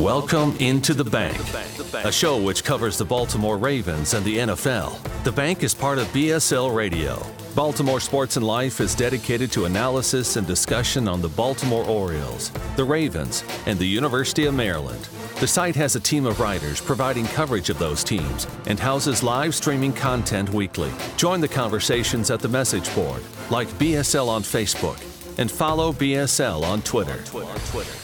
Welcome into the bank, a show which covers the Baltimore Ravens and the NFL. The bank is part of BSL Radio. Baltimore Sports and Life is dedicated to analysis and discussion on the Baltimore Orioles, the Ravens, and the University of Maryland. The site has a team of writers providing coverage of those teams and houses live streaming content weekly. Join the conversations at the message board, like BSL on Facebook, and follow BSL on Twitter.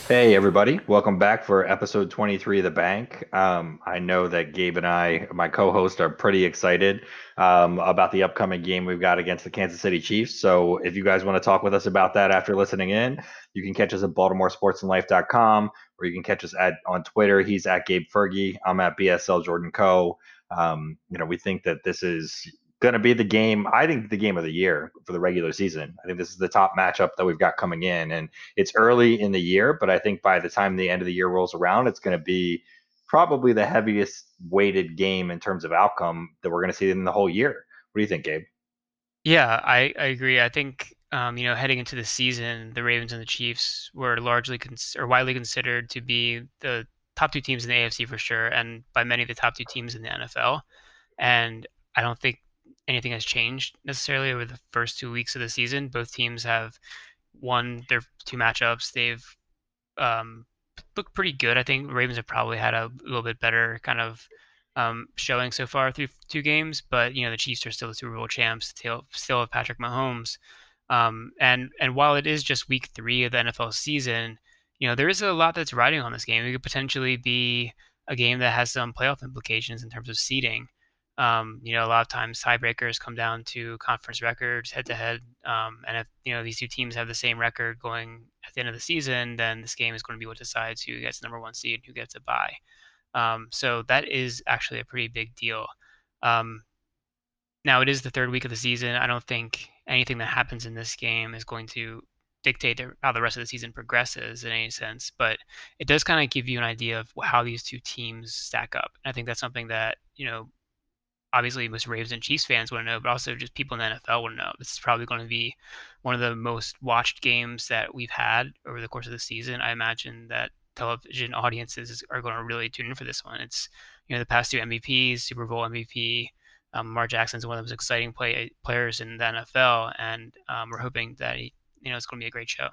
Hey, everybody. Welcome back for episode 23 of The Bank. Um, I know that Gabe and I, my co host, are pretty excited um, about the upcoming game we've got against the Kansas City Chiefs. So if you guys want to talk with us about that after listening in, you can catch us at BaltimoreSportsAndLife.com or you can catch us at on Twitter. He's at Gabe Fergie. I'm at BSL Jordan Co. Um, you know, we think that this is going to be the game. I think the game of the year for the regular season. I think this is the top matchup that we've got coming in, and it's early in the year, but I think by the time the end of the year rolls around, it's going to be probably the heaviest weighted game in terms of outcome that we're going to see in the whole year. What do you think, Gabe? Yeah, I, I agree. I think um, you know heading into the season, the Ravens and the Chiefs were largely cons- or widely considered to be the top two teams in the AFC for sure, and by many of the top two teams in the NFL. And I don't think anything has changed necessarily over the first two weeks of the season. Both teams have won their two matchups. They've um, looked pretty good. I think Ravens have probably had a little bit better kind of um, showing so far through two games, but you know the Chiefs are still the Super Bowl champs, still still have Patrick Mahomes, um, and and while it is just week three of the NFL season, you know there is a lot that's riding on this game. It could potentially be a game that has some playoff implications in terms of seeding. Um, you know, a lot of times tiebreakers come down to conference records head to head. And if, you know, these two teams have the same record going at the end of the season, then this game is going to be what decides who gets the number one seed, and who gets a bye. Um, so that is actually a pretty big deal. Um, now, it is the third week of the season. I don't think anything that happens in this game is going to dictate how the rest of the season progresses in any sense, but it does kind of give you an idea of how these two teams stack up. And I think that's something that, you know, obviously most Ravens and Chiefs fans want to know, but also just people in the NFL want to know. This is probably going to be one of the most watched games that we've had over the course of the season. I imagine that television audiences are going to really tune in for this one. It's you know the past two MVPs, Super Bowl MVP. Um, Lamar Jackson's one of the most exciting play, players in the NFL, and um, we're hoping that he, you know it's going to be a great show.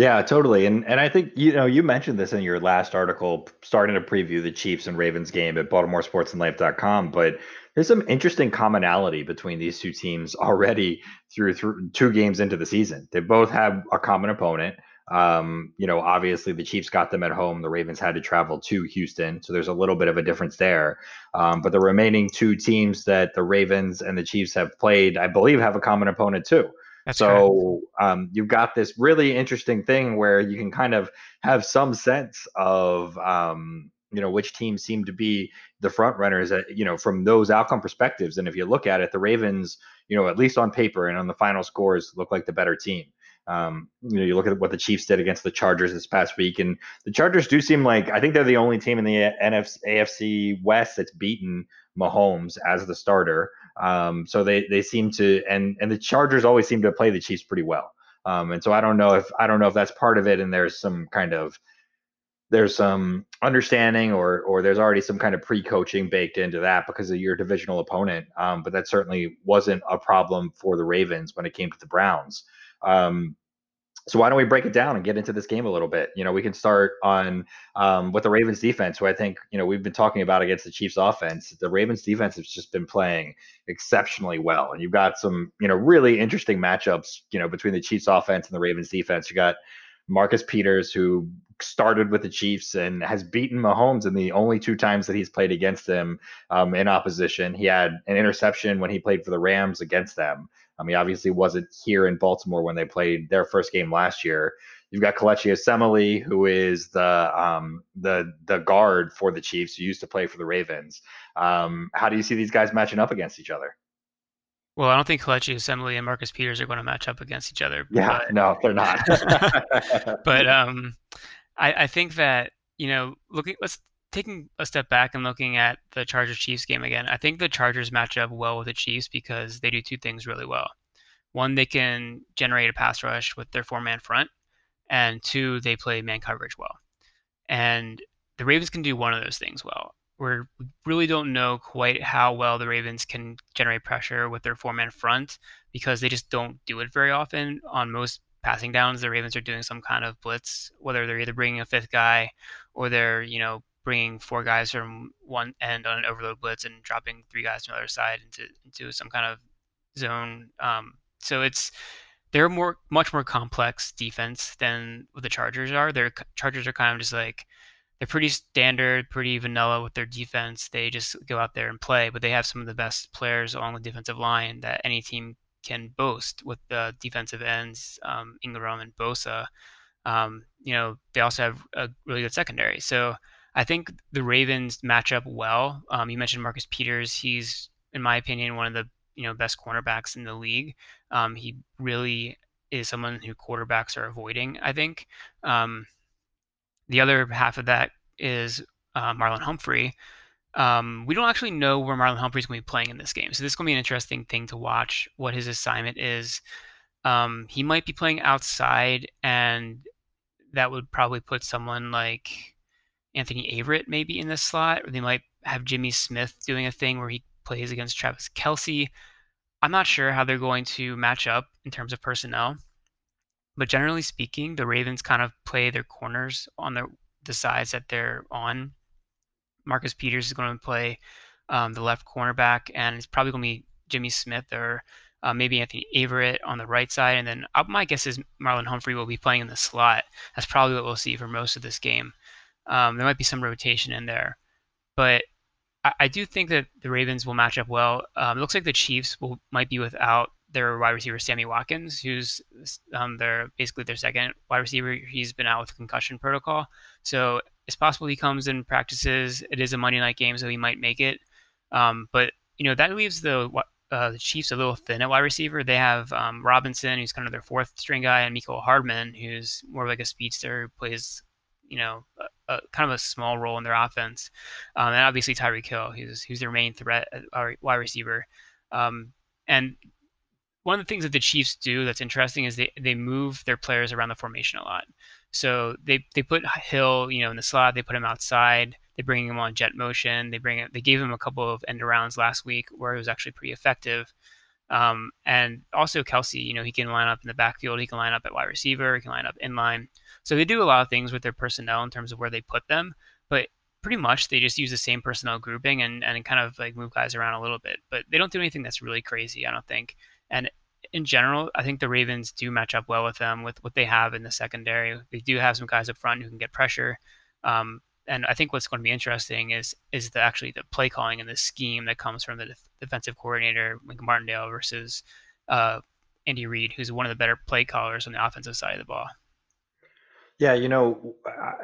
Yeah, totally. And and I think you know you mentioned this in your last article starting to preview the Chiefs and Ravens game at baltimoresportsandlife.com, but there's some interesting commonality between these two teams already through through two games into the season. They both have a common opponent. Um, you know, obviously the Chiefs got them at home. The Ravens had to travel to Houston, so there's a little bit of a difference there. Um, but the remaining two teams that the Ravens and the Chiefs have played, I believe, have a common opponent too. That's so um, you've got this really interesting thing where you can kind of have some sense of um, you know which teams seem to be the front runners at, you know from those outcome perspectives. And if you look at it the ravens you know at least on paper and on the final scores look like the better team. Um, you know you look at what the chiefs did against the chargers this past week and the chargers do seem like i think they're the only team in the NFC, afc west that's beaten mahomes as the starter um, so they they seem to and and the Chargers always seem to play the Chiefs pretty well. Um, and so I don't know if I don't know if that's part of it, and there's some kind of there's some understanding or or there's already some kind of pre-coaching baked into that because of your divisional opponent. Um, but that certainly wasn't a problem for the Ravens when it came to the Browns. Um, so why don't we break it down and get into this game a little bit? You know, we can start on um, with the Ravens defense, who I think you know we've been talking about against the Chiefs offense. The Ravens defense has just been playing exceptionally well, and you've got some you know really interesting matchups. You know, between the Chiefs offense and the Ravens defense, you got Marcus Peters, who started with the Chiefs and has beaten Mahomes in the only two times that he's played against them um, in opposition. He had an interception when he played for the Rams against them. Um, he obviously wasn't here in Baltimore when they played their first game last year. You've got Kelechi Osemele, who is the um, the the guard for the Chiefs, who used to play for the Ravens. Um, how do you see these guys matching up against each other? Well, I don't think Kelechi Osemele and Marcus Peters are going to match up against each other. Yeah, but, no, they're not. but um, I, I think that you know, looking let's taking a step back and looking at the Chargers Chiefs game again, I think the Chargers match up well with the Chiefs because they do two things really well. One, they can generate a pass rush with their four man front. and two, they play man coverage well. And the Ravens can do one of those things well. We're, we really don't know quite how well the Ravens can generate pressure with their four man front because they just don't do it very often. On most passing downs, the Ravens are doing some kind of blitz, whether they're either bringing a fifth guy or they're, you know, bringing four guys from one end on an overload blitz and dropping three guys from the other side into into some kind of zone. Um, so it's they're more much more complex defense than what the Chargers are. Their Chargers are kind of just like they're pretty standard, pretty vanilla with their defense. They just go out there and play, but they have some of the best players along the defensive line that any team can boast with the defensive ends, um, Ingram and Bosa. Um, you know, they also have a really good secondary. So I think the Ravens match up well. Um, you mentioned Marcus Peters. He's, in my opinion, one of the you know best cornerbacks in the league. Um, he really is someone who quarterbacks are avoiding. I think. Um, the other half of that is uh, Marlon Humphrey. Um, we don't actually know where Marlon Humphrey is going to be playing in this game, so this is going to be an interesting thing to watch. What his assignment is. Um, he might be playing outside, and that would probably put someone like Anthony Averett maybe in this slot, or they might have Jimmy Smith doing a thing where he plays against Travis Kelce. I'm not sure how they're going to match up in terms of personnel, but generally speaking, the Ravens kind of play their corners on the the sides that they're on. Marcus Peters is going to play um, the left cornerback, and it's probably going to be Jimmy Smith or uh, maybe Anthony Averett on the right side, and then uh, my guess is Marlon Humphrey will be playing in the slot. That's probably what we'll see for most of this game. Um, there might be some rotation in there, but I, I, do think that the Ravens will match up well. Um, it looks like the Chiefs will might be without their wide receiver Sammy Watkins, who's um, their basically their second wide receiver. He's been out with concussion protocol, so it's possible he comes and practices. It is a Monday night game, so he might make it. Um, but you know that leaves the uh, the Chiefs a little thin at wide receiver. They have um, Robinson, who's kind of their fourth string guy, and Mecole Hardman, who's more like a speedster, who plays you know a, a, kind of a small role in their offense, um, and obviously Tyreek Hill, who's who's their main threat wide receiver. Um, and one of the things that the Chiefs do that's interesting is they, they move their players around the formation a lot. So they, they put Hill, you know, in the slot. They put him outside. They bring him on jet motion. They bring. They gave him a couple of end arounds last week where it was actually pretty effective. Um, and also Kelce, you know, he can line up in the backfield. He can line up at wide receiver. He can line up in line. So they do a lot of things with their personnel in terms of where they put them, but pretty much they just use the same personnel grouping and, and kind of like move guys around a little bit. But they don't do anything that's really crazy, I don't think. And in general, I think the Ravens do match up well with them with what they have in the secondary. They do have some guys up front who can get pressure. Um, and I think what's going to be interesting is is the actually the play calling and the scheme that comes from the def- defensive coordinator Wink Martindale versus uh, Andy Reid, who's one of the better play callers on the offensive side of the ball. Yeah, you know,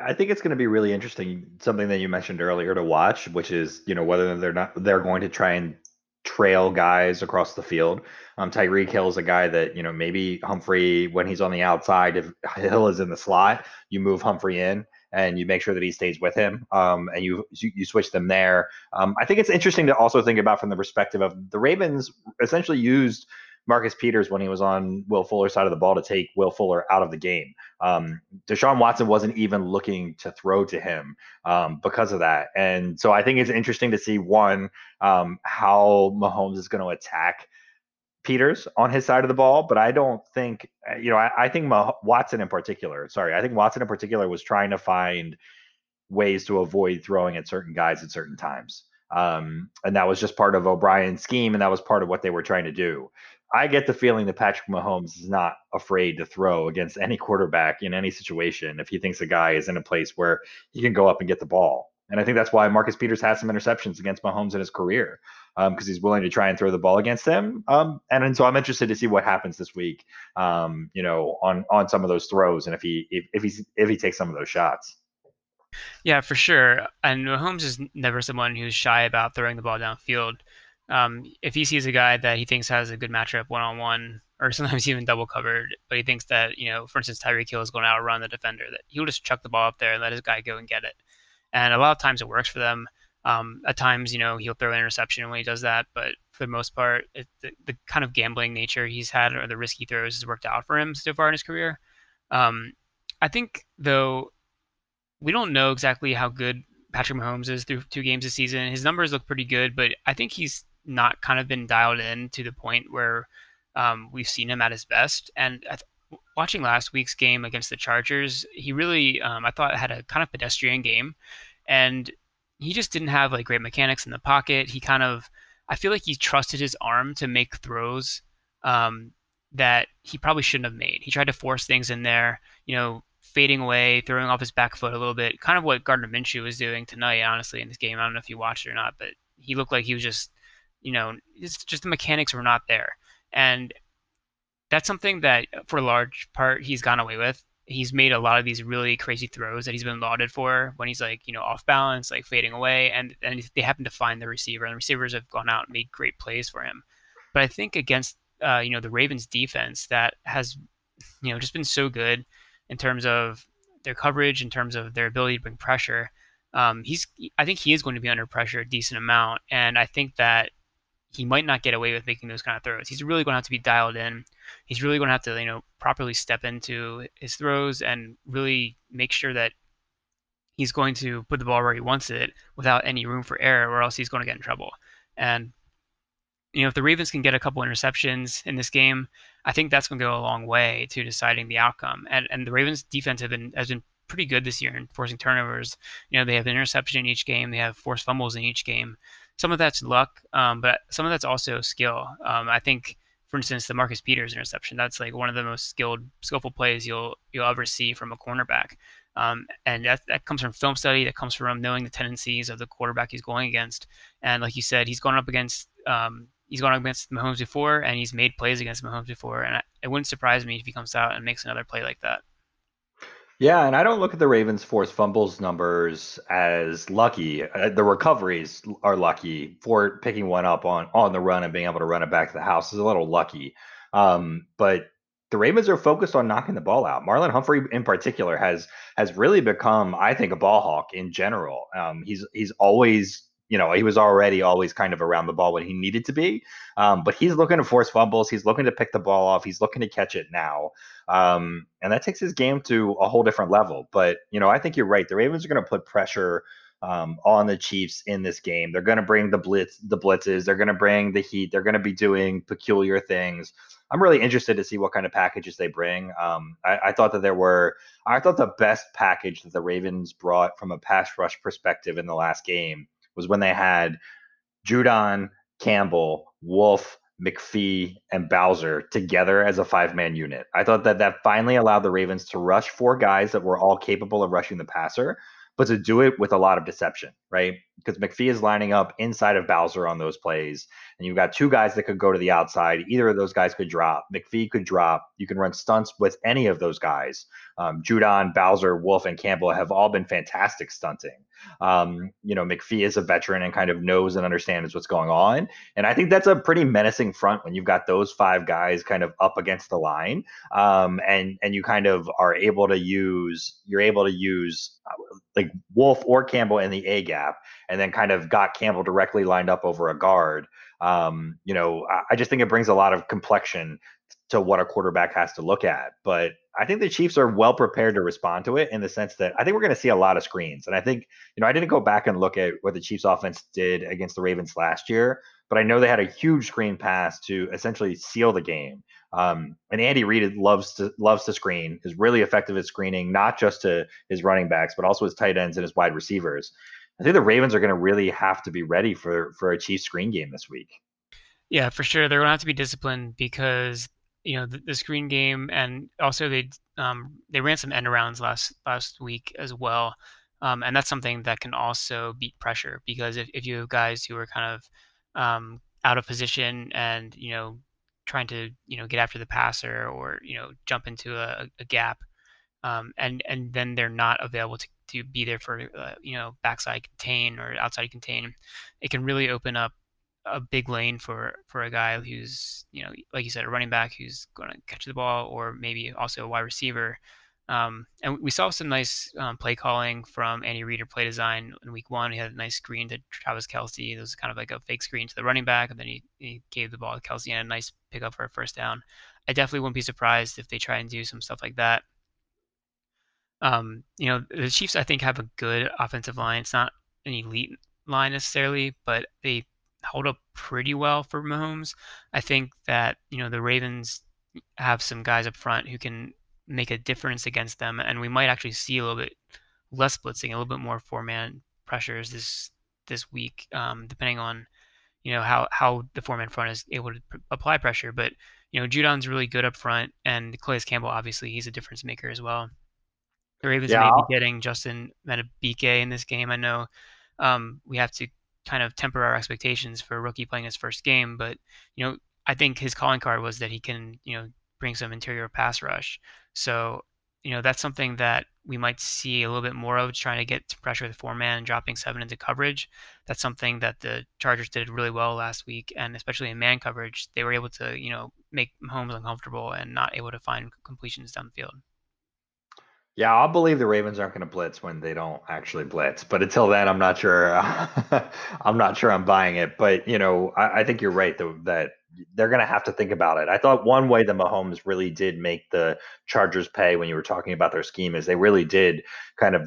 I think it's going to be really interesting. Something that you mentioned earlier to watch, which is you know whether they're not they're going to try and trail guys across the field. Um, Tyreek Hill is a guy that you know maybe Humphrey when he's on the outside, if Hill is in the slot, you move Humphrey in and you make sure that he stays with him, um, and you you switch them there. Um, I think it's interesting to also think about from the perspective of the Ravens essentially used Marcus Peters when he was on Will Fuller's side of the ball to take Will Fuller out of the game. Um, Deshaun Watson wasn't even looking to throw to him um, because of that. And so I think it's interesting to see one, um, how Mahomes is going to attack Peters on his side of the ball. But I don't think, uh, you know, I, I think Mah- Watson in particular, sorry, I think Watson in particular was trying to find ways to avoid throwing at certain guys at certain times. Um, and that was just part of O'Brien's scheme, and that was part of what they were trying to do. I get the feeling that Patrick Mahomes is not afraid to throw against any quarterback in any situation if he thinks a guy is in a place where he can go up and get the ball. And I think that's why Marcus Peters has some interceptions against Mahomes in his career because um, he's willing to try and throw the ball against him. Um, and, and so I'm interested to see what happens this week, um, you know, on on some of those throws and if he if, if if he takes some of those shots. Yeah, for sure. And Mahomes is never someone who's shy about throwing the ball downfield um, if he sees a guy that he thinks has a good matchup one on one, or sometimes even double covered, but he thinks that, you know, for instance, Tyreek Hill is going to outrun the defender, that he'll just chuck the ball up there and let his guy go and get it. And a lot of times it works for them. Um, at times, you know, he'll throw an interception when he does that, but for the most part, it, the, the kind of gambling nature he's had or the risky throws has worked out for him so far in his career. Um, I think though we don't know exactly how good Patrick Mahomes is through two games this season. His numbers look pretty good, but I think he's not kind of been dialed in to the point where um, we've seen him at his best. And th- watching last week's game against the Chargers, he really, um, I thought, had a kind of pedestrian game, and he just didn't have like great mechanics in the pocket. He kind of, I feel like he trusted his arm to make throws um, that he probably shouldn't have made. He tried to force things in there, you know, fading away, throwing off his back foot a little bit, kind of what Gardner Minshew was doing tonight, honestly, in this game. I don't know if you watched it or not, but he looked like he was just, you know, it's just the mechanics were not there. And that's something that, for a large part, he's gone away with. He's made a lot of these really crazy throws that he's been lauded for when he's like, you know, off balance, like fading away, and and they happen to find the receiver, and the receivers have gone out and made great plays for him. But I think against, uh, you know, the Ravens defense that has, you know, just been so good in terms of their coverage, in terms of their ability to bring pressure. Um, he's, I think he is going to be under pressure a decent amount, and I think that he might not get away with making those kind of throws. He's really going to have to be dialed in. He's really going to have to, you know, properly step into his throws and really make sure that he's going to put the ball where he wants it without any room for error, or else he's going to get in trouble. And you know, if the Ravens can get a couple interceptions in this game, I think that's going to go a long way to deciding the outcome. And and the Ravens defense have been has been pretty good this year in forcing turnovers. You know, they have an interception in each game, they have forced fumbles in each game some of that's luck, um, but some of that's also skill. Um, I think, for instance, the Marcus Peters interception, that's like one of the most skilled, skillful plays you'll you'll ever see from a cornerback. Um, and that, that comes from film study. That comes from knowing the tendencies of the quarterback he's going against. And like you said, he's gone up against um, he's gone up against Mahomes before, and he's made plays against Mahomes before. And I, it wouldn't surprise me if he comes out and makes another play like that. Yeah, and I don't look at the Ravens forced fumbles numbers as lucky. Uh, the recoveries are lucky for picking one up on on the run and being able to run it back to the house is a little lucky. Um, but the Ravens are focused on knocking the ball out. Marlon Humphrey, in particular, has has really become, I think, a ball hawk in general. Um, he's he's always you know, he was already always kind of around the ball when he needed to be. Um, but he's looking to force fumbles. He's looking to pick the ball off. He's looking to catch it now. Um, and that takes his game to a whole different level. But, you know, I think you're right. The Ravens are going to put pressure um, on the Chiefs in this game. They're going to bring the blitz, the blitzes. They're going to bring the heat. They're going to be doing peculiar things. I'm really interested to see what kind of packages they bring. Um, I, I, thought that there were, I thought the best package that the Ravens brought from a pass rush perspective in the last game was when they had Judon, Campbell, Wolfe, McPhee, and Bowser together as a five man unit. I thought that that finally allowed the Ravens to rush four guys that were all capable of rushing the passer, but to do it with a lot of deception, right? Because McPhee is lining up inside of Bowser on those plays, and you've got two guys that could go to the outside. Either of those guys could drop. McPhee could drop. You can run stunts with any of those guys. Um, Judon, Bowser, Wolfe, and Campbell have all been fantastic stunting. Um, you know, McPhee is a veteran and kind of knows and understands what's going on. And I think that's a pretty menacing front when you've got those five guys kind of up against the line. Um, and and you kind of are able to use you're able to use uh, like Wolfe or Campbell in the A gap, and then kind of got Campbell directly lined up over a guard. Um, you know, I, I just think it brings a lot of complexion to what a quarterback has to look at. But I think the Chiefs are well prepared to respond to it in the sense that I think we're going to see a lot of screens. And I think, you know, I didn't go back and look at what the Chiefs offense did against the Ravens last year, but I know they had a huge screen pass to essentially seal the game. Um, and Andy Reid loves to loves to screen, is really effective at screening, not just to his running backs, but also his tight ends and his wide receivers. I think the Ravens are going to really have to be ready for for a Chiefs screen game this week. Yeah, for sure. They're going to have to be disciplined because you know the, the screen game, and also they um, they ran some end arounds last last week as well, um, and that's something that can also beat pressure because if, if you have guys who are kind of um, out of position and you know trying to you know get after the passer or you know jump into a, a gap, um, and and then they're not available to, to be there for uh, you know backside contain or outside contain, it can really open up a big lane for for a guy who's you know like you said a running back who's going to catch the ball or maybe also a wide receiver. Um, and we saw some nice um, play calling from Andy Reid play design in week one. He had a nice screen to Travis Kelce. It was kind of like a fake screen to the running back, and then he, he gave the ball to Kelce and a nice pickup for a first down. I definitely wouldn't be surprised if they try and do some stuff like that. Um, you know, the Chiefs I think have a good offensive line. It's not an elite line necessarily, but they hold up pretty well for Mahomes. I think that, you know, the Ravens have some guys up front who can make a difference against them, and we might actually see a little bit less blitzing, a little bit more four-man pressures this this week, um, depending on you know how how the four-man front is able to pr- apply pressure. But you know, Judon's really good up front, and Calais Campbell obviously he's a difference maker as well. The Ravens Yeah, may be getting Justin Madubuike in this game. I know um, we have to kind of temper our expectations for a rookie playing his first game, but you know, I think his calling card was that he can, you know, bring some interior pass rush. So, you know, that's something that we might see a little bit more of, trying to get to pressure the four man and dropping seven into coverage. That's something that the Chargers did really well last week, and especially in man coverage, they were able to, you know, make Mahomes uncomfortable and not able to find completions down the field. Yeah, I'll believe the Ravens aren't going to blitz when they don't actually blitz. But until then, I'm not sure. I'm not sure I'm buying it. But you know, I, I think you're right though that they're going to have to think about it. I thought one way that Mahomes really did make the Chargers pay when you were talking about their scheme is they really did kind of,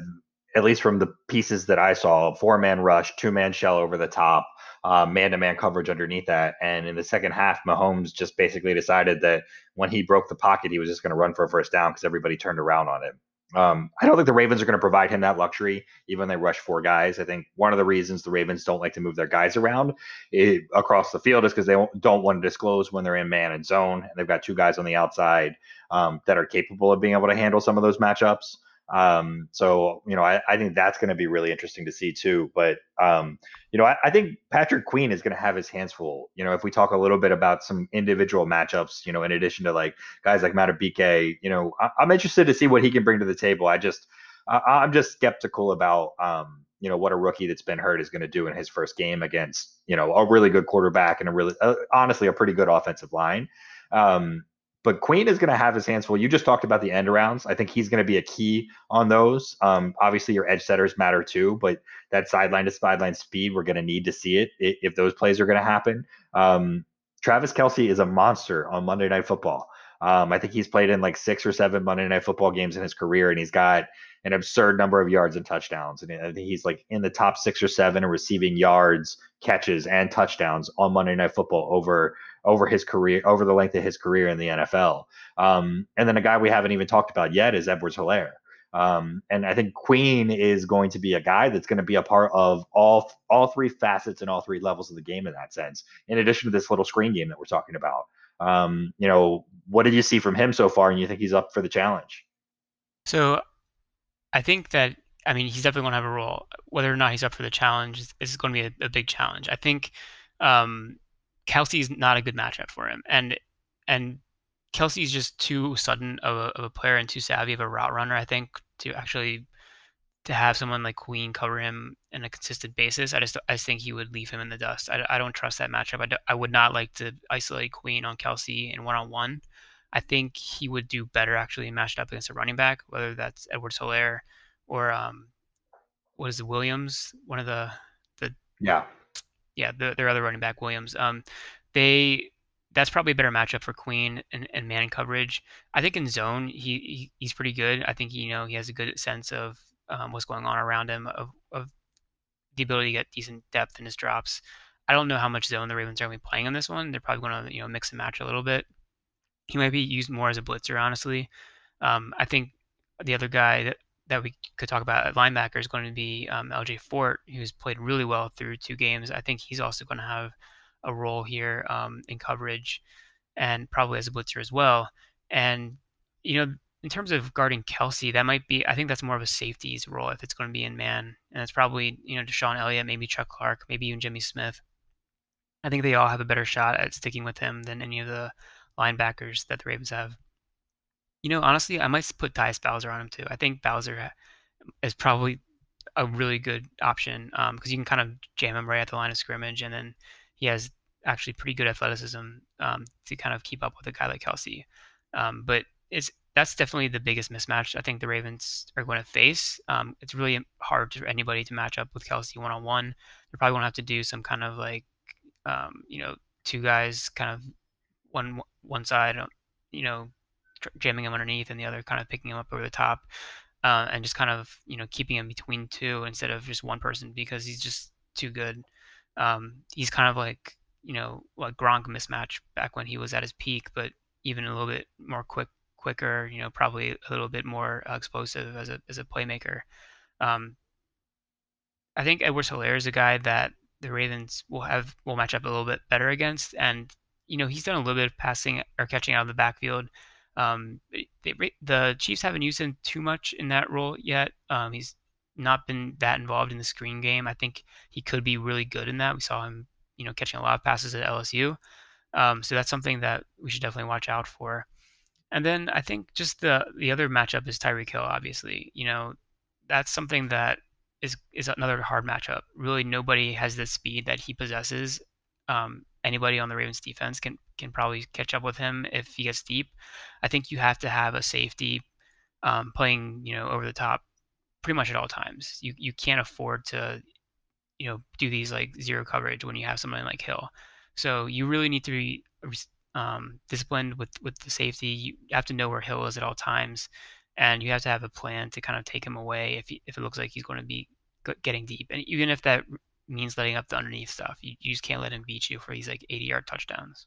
at least from the pieces that I saw, four man rush, two man shell over the top, man to man coverage underneath that. And in the second half, Mahomes just basically decided that when he broke the pocket, he was just going to run for a first down because everybody turned around on him. Um, I don't think the Ravens are going to provide him that luxury, even when they rush four guys. I think one of the reasons the Ravens don't like to move their guys around it, across the field is because they don't, don't, want to disclose when they're in man and zone, and they've got two guys on the outside um, that are capable of being able to handle some of those matchups. Um, so you know, I, I think that's going to be really interesting to see too. But um, you know, I, I, think Patrick Queen is going to have his hands full. You know, if we talk a little bit about some individual matchups, you know, in addition to like guys like Madubuike, you know, I, am interested to see what he can bring to the table. I just, I, am just skeptical about, um, you know, what a rookie that's been hurt is going to do in his first game against, you know, a really good quarterback and a really, uh, honestly, a pretty good offensive line. Um, but Queen is going to have his hands full. You just talked about the end rounds. I think he's going to be a key on those. Um, obviously, your edge setters matter too, but that sideline to sideline speed, we're going to need to see it if those plays are going to happen. Um, Travis Kelce is a monster on Monday Night Football. Um, I think he's played in like six or seven Monday Night Football games in his career, and he's got an absurd number of yards and touchdowns. And I think he's like in the top six or seven in receiving yards, catches, and touchdowns on Monday Night Football over over his career, over the length of his career in the NFL. Um, and then a guy we haven't even talked about yet is Edwards Helaire. Um, and I think Queen is going to be a guy that's going to be a part of all all three facets and all three levels of the game in that sense. In addition to this little screen game that we're talking about, um, you know, what did you see from him so far, and you think he's up for the challenge? So, I think that I mean he's definitely going to have a role. Whether or not he's up for the challenge is, going to be a, a, big challenge. I think um, Kelce's not a good matchup for him, and and Kelce's just too sudden of a, of a player and too savvy of a route runner. I think to actually to have someone like Queen cover him on a consistent basis. I just I just think he would leave him in the dust. I, I don't trust that matchup. I, do, I would not like to isolate Queen on Kelce in one on one. I think he would do better actually matched up against a running back, whether that's Edwards Helaire or um, what is it, Williams, one of the the yeah yeah, the, their other running back Williams. Um, they that's probably a better matchup for Queen and, and man coverage. I think in zone he, he, he's pretty good. I think you know he has a good sense of um, what's going on around him of, of the ability to get decent depth in his drops. I don't know how much zone the Ravens are going to be playing on this one. They're probably going to you know mix and match a little bit. He might be used more as a blitzer, honestly. Um, I think the other guy that that we could talk about at linebacker is going to be um, LJ Fort, who's played really well through two games. I think he's also going to have a role here um, in coverage and probably as a blitzer as well. And, you know, in terms of guarding Kelce, that might be, I think that's more of a safeties role if it's going to be in man. And it's probably, you know, DeShon Elliott, maybe Chuck Clark, maybe even Jimmy Smith. I think they all have a better shot at sticking with him than any of the linebackers that the Ravens have. You know, honestly, I might put Tyus Bowser on him too. I think Bowser is probably a really good option because um, you can kind of jam him right at the line of scrimmage, and then he has actually pretty good athleticism um, to kind of keep up with a guy like Kelce. Um, but it's that's definitely the biggest mismatch I think the Ravens are going to face. Um, it's really hard for anybody to match up with Kelce one on one. They're probably going to have to do some kind of like, um, you know, two guys kind of one one side, you know, jamming him underneath and the other kind of picking him up over the top. uh, and just kind of you know keeping him between two instead of just one person because he's just too good. Um, he's kind of like you know like Gronk mismatch back when he was at his peak, but even a little bit more quick, quicker. You know, probably a little bit more uh, explosive as a as a playmaker. Um, I think Edwards-Helaire is a guy that the Ravens will have will match up a little bit better against, and you know he's done a little bit of passing or catching out of the backfield. Um, they, the Chiefs haven't used him too much in that role yet. Um, he's not been that involved in the screen game. I think he could be really good in that. We saw him, you know, catching a lot of passes at LSU. Um, so that's something that we should definitely watch out for. And then I think just the the other matchup is Tyreek Hill. Obviously, you know, that's something that is is another hard matchup. Really, nobody has the speed that he possesses. Um, anybody on the Ravens defense can can probably catch up with him if he gets deep. I think you have to have a safety um, playing, you know, over the top pretty much at all times. You you can't afford to, you know, do these like zero coverage when you have someone like Hill. So you really need to be um, disciplined with with the safety. You have to know where Hill is at all times, and you have to have a plan to kind of take him away if he, if it looks like he's going to be getting deep. And even if that means letting up the underneath stuff, you, you just can't let him beat you for these like 80 yard touchdowns.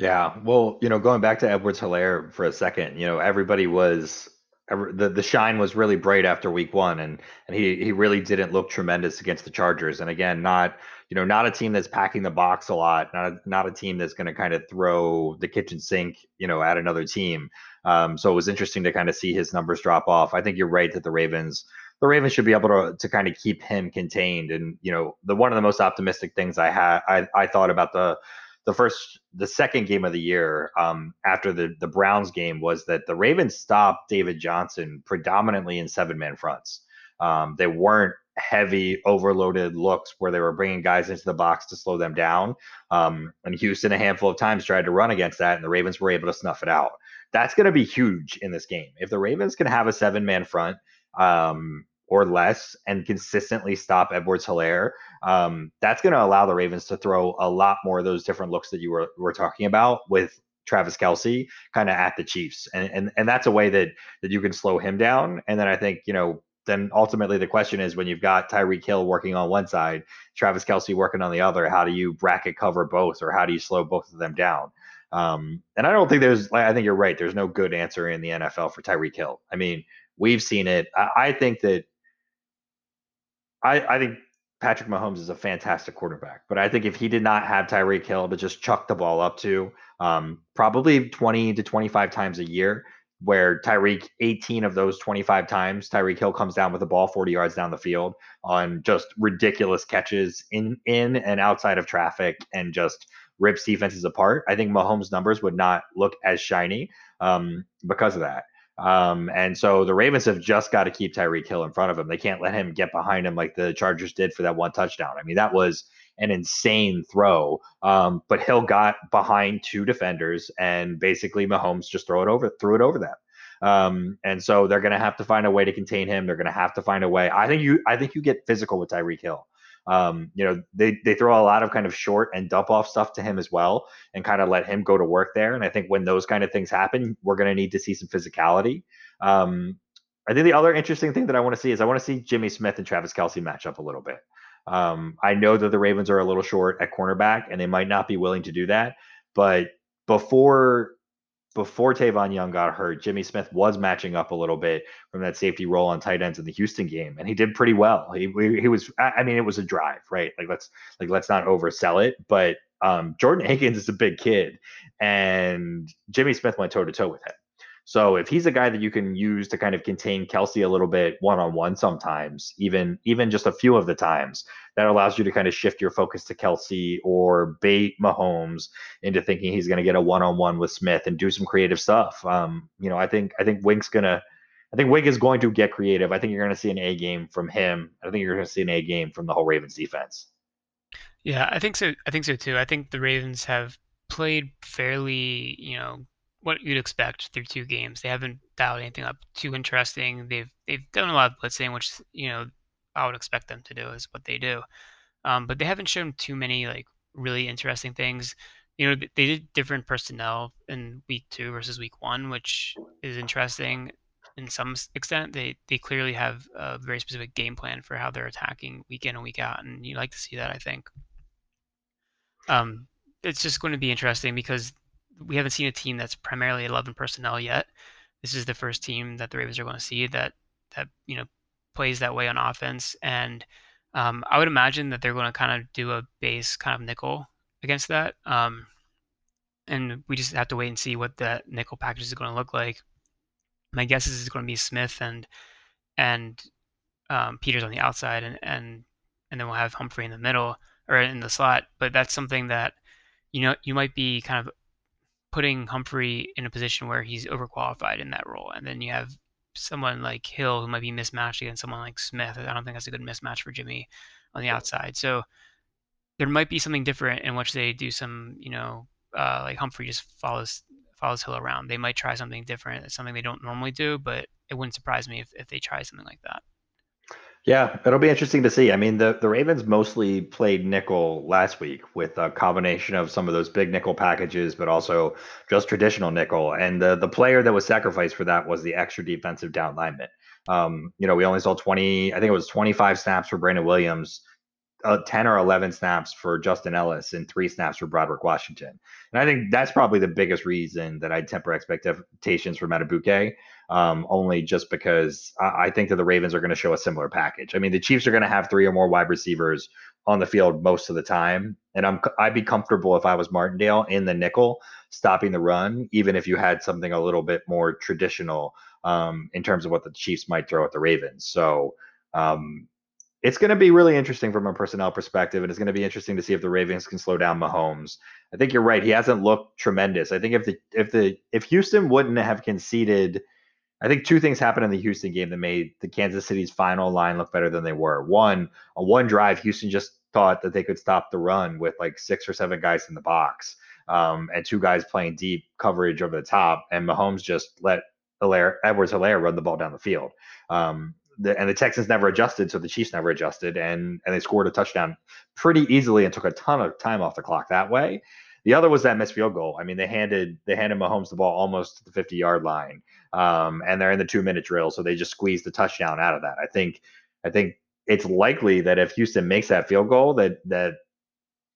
Yeah, well, you know, going back to Edwards-Helaire for a second, you know, everybody was the the shine was really bright after week one, and and he he really didn't look tremendous against the Chargers. And again, not you know not a team that's packing the box a lot, not a, not a team that's going to kind of throw the kitchen sink you know at another team. Um, so it was interesting to kind of see his numbers drop off. I think you're right that the Ravens the Ravens should be able to to kind of keep him contained. And you know the one of the most optimistic things I had I I thought about the the first the second game of the year um, after the the Browns game was that the Ravens stopped David Johnson predominantly in seven man fronts. Um, they weren't heavy overloaded looks where they were bringing guys into the box to slow them down. Um, and Houston a handful of times tried to run against that, and the Ravens were able to snuff it out. That's going to be huge in this game. If the Ravens can have a seven man front, um, or less and consistently stop Edwards Helaire, um, that's going to allow the Ravens to throw a lot more of those different looks that you were, were talking about with Travis Kelce kind of at the Chiefs. And, and, and that's a way that, that you can slow him down. And then I think, you know, then ultimately the question is when you've got Tyreek Hill working on one side, Travis Kelce working on the other, how do you bracket cover both or how do you slow both of them down? Um, and I don't think there's, I think you're right. There's no good answer in the NFL for Tyreek Hill. I mean, we've seen it. I, I think that I, I think Patrick Mahomes is a fantastic quarterback, but I think if he did not have Tyreek Hill to just chuck the ball up to, um, probably 20 to 25 times a year, where Tyreek 18 of those 25 times Tyreek Hill comes down with the ball 40 yards down the field on just ridiculous catches in in and outside of traffic and just rips defenses apart. I think Mahomes' numbers would not look as shiny um, because of that. Um, and so the Ravens have just got to keep Tyreek Hill in front of him. They can't let him get behind him like the Chargers did for that one touchdown. I mean, that was an insane throw. Um, but Hill got behind two defenders and basically Mahomes just throw it over, threw it over them. Um, and so they're going to have to find a way to contain him. They're going to have to find a way. I think you, I think you get physical with Tyreek Hill. Um, you know, they they throw a lot of kind of short and dump off stuff to him as well, and kind of let him go to work there. And I think when those kind of things happen, we're going to need to see some physicality. Um, I think the other interesting thing that I want to see is I want to see Jimmy Smith and Travis Kelce match up a little bit. Um, I know that the Ravens are a little short at cornerback, and they might not be willing to do that. But before before Tavon Young got hurt, Jimmy Smith was matching up a little bit from that safety role on tight ends in the Houston game, and he did pretty well. He he was, I mean, it was a drive, right? Like let's like let's not oversell it, but um, Jordan Akins is a big kid, and Jimmy Smith went toe to toe with him. So if he's a guy that you can use to kind of contain Kelce a little bit one on one sometimes, even even just a few of the times, that allows you to kind of shift your focus to Kelce or bait Mahomes into thinking he's going to get a one on one with Smith and do some creative stuff. Um, you know, I think I think Wink's gonna I think Wink is going to get creative. I think you're going to see an A game from him. I think you're going to see an A game from the whole Ravens defense. Yeah, I think so. I think so too. I think the Ravens have played fairly, you know, what you'd expect through two games. They haven't dialed anything up too interesting. They've they've done a lot of blitzing, which you know I would expect them to do is what they do. Um, but they haven't shown too many like really interesting things. You know, they did different personnel in week two versus week one, which is interesting in some extent. They they clearly have a very specific game plan for how they're attacking week in and week out, and you like to see that. I think. Um, it's just going to be interesting because we haven't seen a team that's primarily 11 personnel yet. This is the first team that the Ravens are going to see that that you know plays that way on offense, and um, I would imagine that they're going to kind of do a base kind of nickel against that. Um, and we just have to wait and see what that nickel package is going to look like. My guess is it's going to be Smith and and um, Peters on the outside, and and and then we'll have Humphrey in the middle or in the slot. But that's something that you know you might be kind of putting Humphrey in a position where he's overqualified in that role, and then you have someone like Hill who might be mismatched against someone like Smith. I don't think that's a good mismatch for Jimmy on the outside. So there might be something different in which they do some, you know, uh, like Humphrey just follows follows Hill around. They might try something different. It's something they don't normally do, but it wouldn't surprise me if, if they try something like that. Yeah, it'll be interesting to see. I mean, the, the Ravens mostly played nickel last week with a combination of some of those big nickel packages, but also just traditional nickel. And the the player that was sacrificed for that was the extra defensive down lineman. Um, you know, we only saw 20, I think it was 25 snaps for Brandon Williams uh, 10 or 11 snaps for Justin Ellis and three snaps for Broderick Washington. And I think that's probably the biggest reason that I'd temper expectations for Madubuike, um, only just because I, I think that the Ravens are going to show a similar package. I mean, the Chiefs are going to have three or more wide receivers on the field most of the time. And I'm I'd be comfortable if I was Martindale in the nickel stopping the run, even if you had something a little bit more traditional um, in terms of what the Chiefs might throw at the Ravens. So um, it's going to be really interesting from a personnel perspective, and it's going to be interesting to see if the Ravens can slow down Mahomes. I think you're right; he hasn't looked tremendous. I think if the if the if Houston wouldn't have conceded, I think two things happened in the Houston game that made the Kansas City's final line look better than they were. One, a one drive, Houston just thought that they could stop the run with like six or seven guys in the box, um, and two guys playing deep coverage over the top, and Mahomes just let Helaire, Edwards Helaire run the ball down the field. Um, the, and the Texans never adjusted, so the Chiefs never adjusted, and and they scored a touchdown pretty easily and took a ton of time off the clock that way. The other was that missed field goal. I mean, they handed they handed Mahomes the ball almost to the 50 yard line, um, and they're in the two minute drill, so they just squeezed the touchdown out of that. I think I think it's likely that if Houston makes that field goal, that that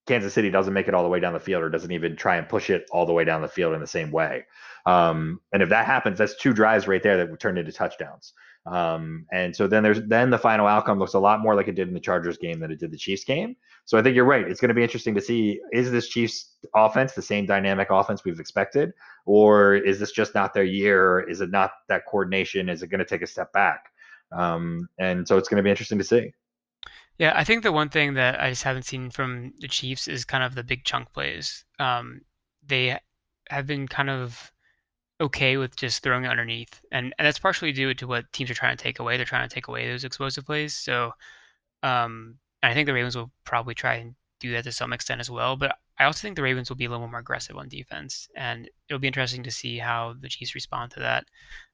Kansas City doesn't make it all the way down the field or doesn't even try and push it all the way down the field in the same way. Um, and if that happens, that's two drives right there that would turn into touchdowns. Um, and so then there's then the final outcome looks a lot more like it did in the Chargers game than it did the Chiefs game. So I think you're right. It's going to be interesting to see is this Chiefs offense the same dynamic offense we've expected, or is this just not their year? Is it not that coordination? Is it going to take a step back? Um, and so it's going to be interesting to see. Yeah, I think the one thing that I just haven't seen from the Chiefs is kind of the big chunk plays. Um, they have been kind of okay with just throwing it underneath, and, and that's partially due to what teams are trying to take away. They're trying to take away those explosive plays. So, um, I think the Ravens will probably try and do that to some extent as well. But I also think the Ravens will be a little more aggressive on defense, and it'll be interesting to see how the Chiefs respond to that.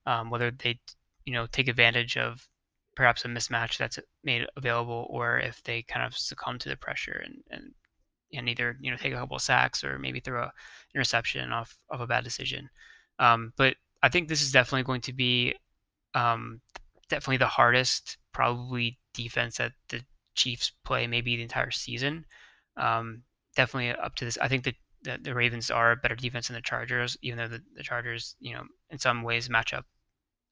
Um, whether they, you know, take advantage of perhaps a mismatch that's made available, or if they kind of succumb to the pressure and and and either you know take a couple of sacks or maybe throw a interception off of a bad decision. Um, but I think this is definitely going to be um, definitely the hardest, probably defense that the Chiefs play maybe the entire season. Um, definitely up to this. I think that the, the, Ravens are a better defense than the Chargers, even though the, the Chargers, you know, in some ways match up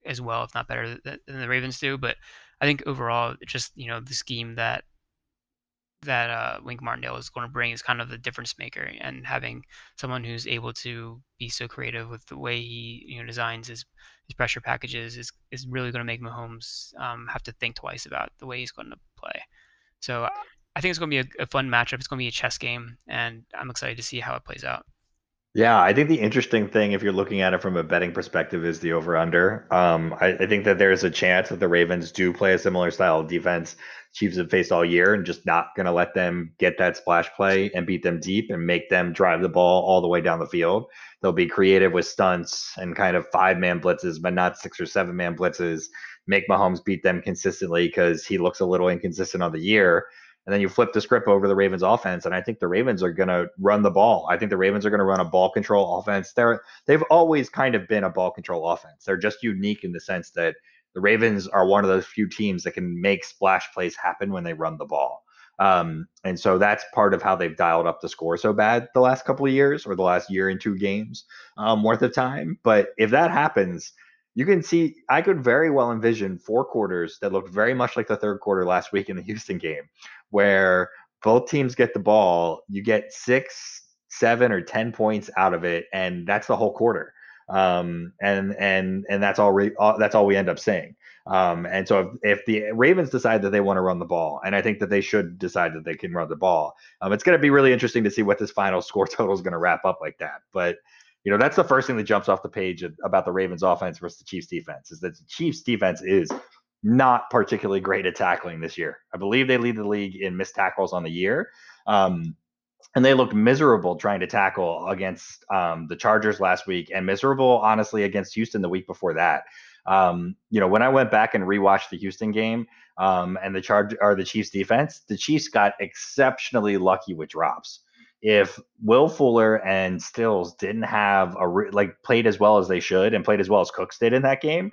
as well, if not better than, than the Ravens do. But I think overall, just you know, the scheme that that uh, Wink Martindale is going to bring is kind of the difference maker, and having someone who's able to be so creative with the way he you know designs his his pressure packages is is really going to make Mahomes um, have to think twice about the way he's going to play. So I think it's going to be a, a fun matchup. It's going to be a chess game, and I'm excited to see how it plays out. Yeah, I think the interesting thing, if you're looking at it from a betting perspective, is the over under. Um, I, I, think that there's a chance that the Ravens do play a similar style of defense Chiefs have faced all year and just not going to let them get that splash play and beat them deep and make them drive the ball all the way down the field. They'll be creative with stunts and kind of five man blitzes, but not six or seven man blitzes. Make Mahomes beat them consistently because he looks a little inconsistent on the year And then you flip the script over the Ravens offense, and I think the Ravens are going to run the ball. I think the Ravens are going to run a ball control offense. They're they've always kind of been a ball control offense. They're just unique in the sense that the Ravens are one of those few teams that can make splash plays happen when they run the ball. Um, and so that's part of how they've dialed up the score so bad the last couple of years or the last year and two games um, worth of time. But if that happens, you can see I could very well envision four quarters that looked very much like the third quarter last week in the Houston game, where both teams get the ball, you get six, seven, or ten points out of it, and that's the whole quarter. Um, and and and that's all, re- all that's all we end up saying. Um, and so if, if, the Ravens decide that they want to run the ball, and I think that they should decide that they can run the ball, um, it's going to be really interesting to see what this final score total is going to wrap up like that. But you know, that's the first thing that jumps off the page about the Ravens offense versus the Chiefs defense is that the Chiefs defense is not particularly great at tackling this year. I believe they lead the league in missed tackles on the year. Um, and they looked miserable trying to tackle against um, the Chargers last week and miserable, honestly, against Houston the week before that. Um, you know, when I went back and rewatched the Houston game um, and the charge or the Chiefs defense, the Chiefs got exceptionally lucky with drops. If Will Fuller and Stills didn't have a re- like played as well as they should and played as well as Cooks did in that game,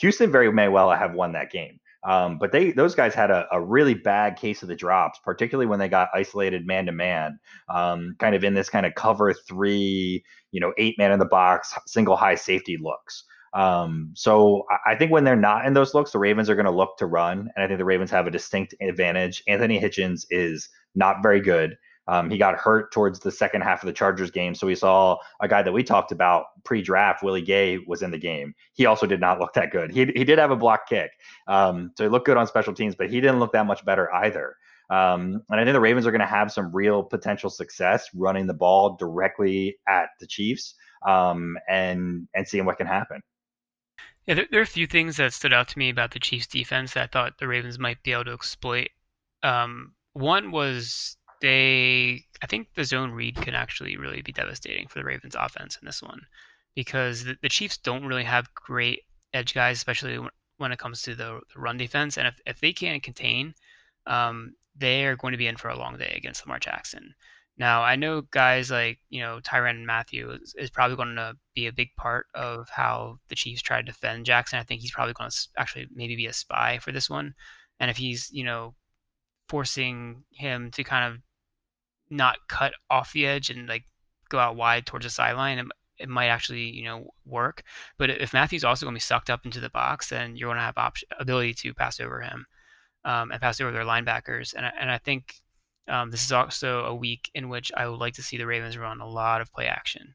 Houston very may well have won that game. Um, but they those guys had a, a, really bad case of the drops, particularly when they got isolated man to man, kind of in this kind of cover three, you know, eight man in the box, single high safety looks. Um, so I think when they're not in those looks, the Ravens are going to look to run, and I think the Ravens have a distinct advantage. Anthony Hitchens is not very good. Um, he got hurt towards the second half of the Chargers game, so we saw a guy that we talked about pre-draft, Willie Gay, was in the game. He also did not look that good. He he did have a block kick, um, so he looked good on special teams, but he didn't look that much better either. Um, and I think the Ravens are going to have some real potential success running the ball directly at the Chiefs um, and and seeing what can happen. Yeah, there, there, are a few things that stood out to me about the Chiefs' defense that I thought the Ravens might be able to exploit. Um, one was they, I think the zone read can actually really be devastating for the Ravens' offense in this one because the, the Chiefs don't really have great edge guys, especially when, it comes to the, the, run defense. And if, if they can't contain, um, they are going to be in for a long day against Lamar Jackson. Now, I know guys like, you know, Tyrann Mathieu is, is probably going to be a big part of how the Chiefs try to defend Jackson. I think he's probably going to actually maybe be a spy for this one. And if he's, you know, forcing him to kind of not cut off the edge and like go out wide towards the sideline, it, it might actually, you know, work. But if Mathieu's also going to be sucked up into the box, then you're going to have option, ability to pass over him um, and pass over their linebackers. And, I, and I think um, this is also a week in which I would like to see the Ravens run a lot of play action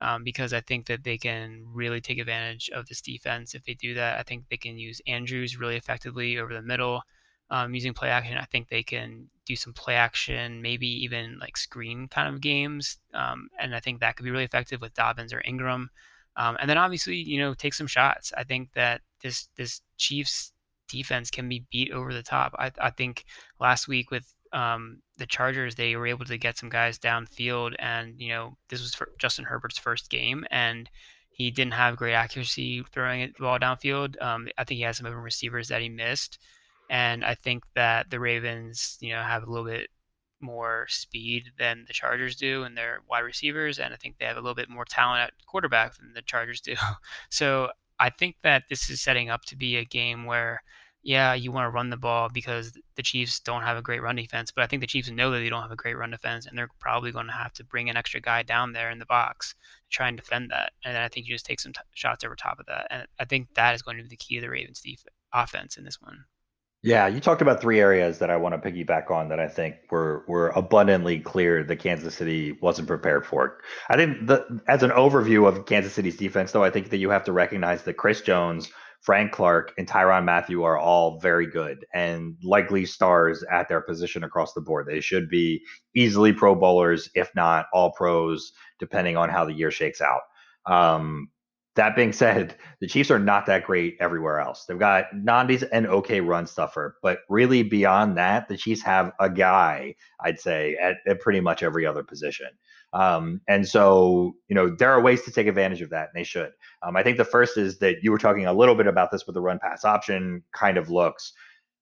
um, because I think that they can really take advantage of this defense. If they do that, I think they can use Andrews really effectively over the middle um, using play action. I think they can do some play action, maybe even like screen kind of games. Um, and I think that could be really effective with Dobbins or Ingram. Um, and then obviously, you know, take some shots. I think that this this Chiefs defense can be beat over the top. I, I think last week with um, the Chargers, they were able to get some guys downfield, and you know this was Justin Herbert's first game, and he didn't have great accuracy throwing it the ball downfield. Um, I think he had some open receivers that he missed, and I think that the Ravens, you know, have a little bit more speed than the Chargers do in their wide receivers, and I think they have a little bit more talent at quarterback than the Chargers do. So I think that this is setting up to be a game where yeah, you want to run the ball because the Chiefs don't have a great run defense, but I think the Chiefs know that they don't have a great run defense, and they're probably going to have to bring an extra guy down there in the box to try and defend that. And then I think you just take some t- shots over top of that, and I think that is going to be the key to the Ravens' def- offense in this one. Yeah, you talked about three areas that I want to piggyback on that I think were were abundantly clear that Kansas City wasn't prepared for. I think the as an overview of Kansas City's defense, though, I think that you have to recognize that Chris Jones Frank Clark and Tyrann Mathieu are all very good and likely stars at their position across the board. They should be easily Pro Bowlers, if not all pros, depending on how the year shakes out. Um, that being said, the Chiefs are not that great everywhere else. They've got Nnadi's an okay run stuffer, but really beyond that, the Chiefs have a guy, I'd say, at, at pretty much every other position. Um, and so, you know, there are ways to take advantage of that, and they should. Um, I think the first is that you were talking a little bit about this with the run pass option kind of looks.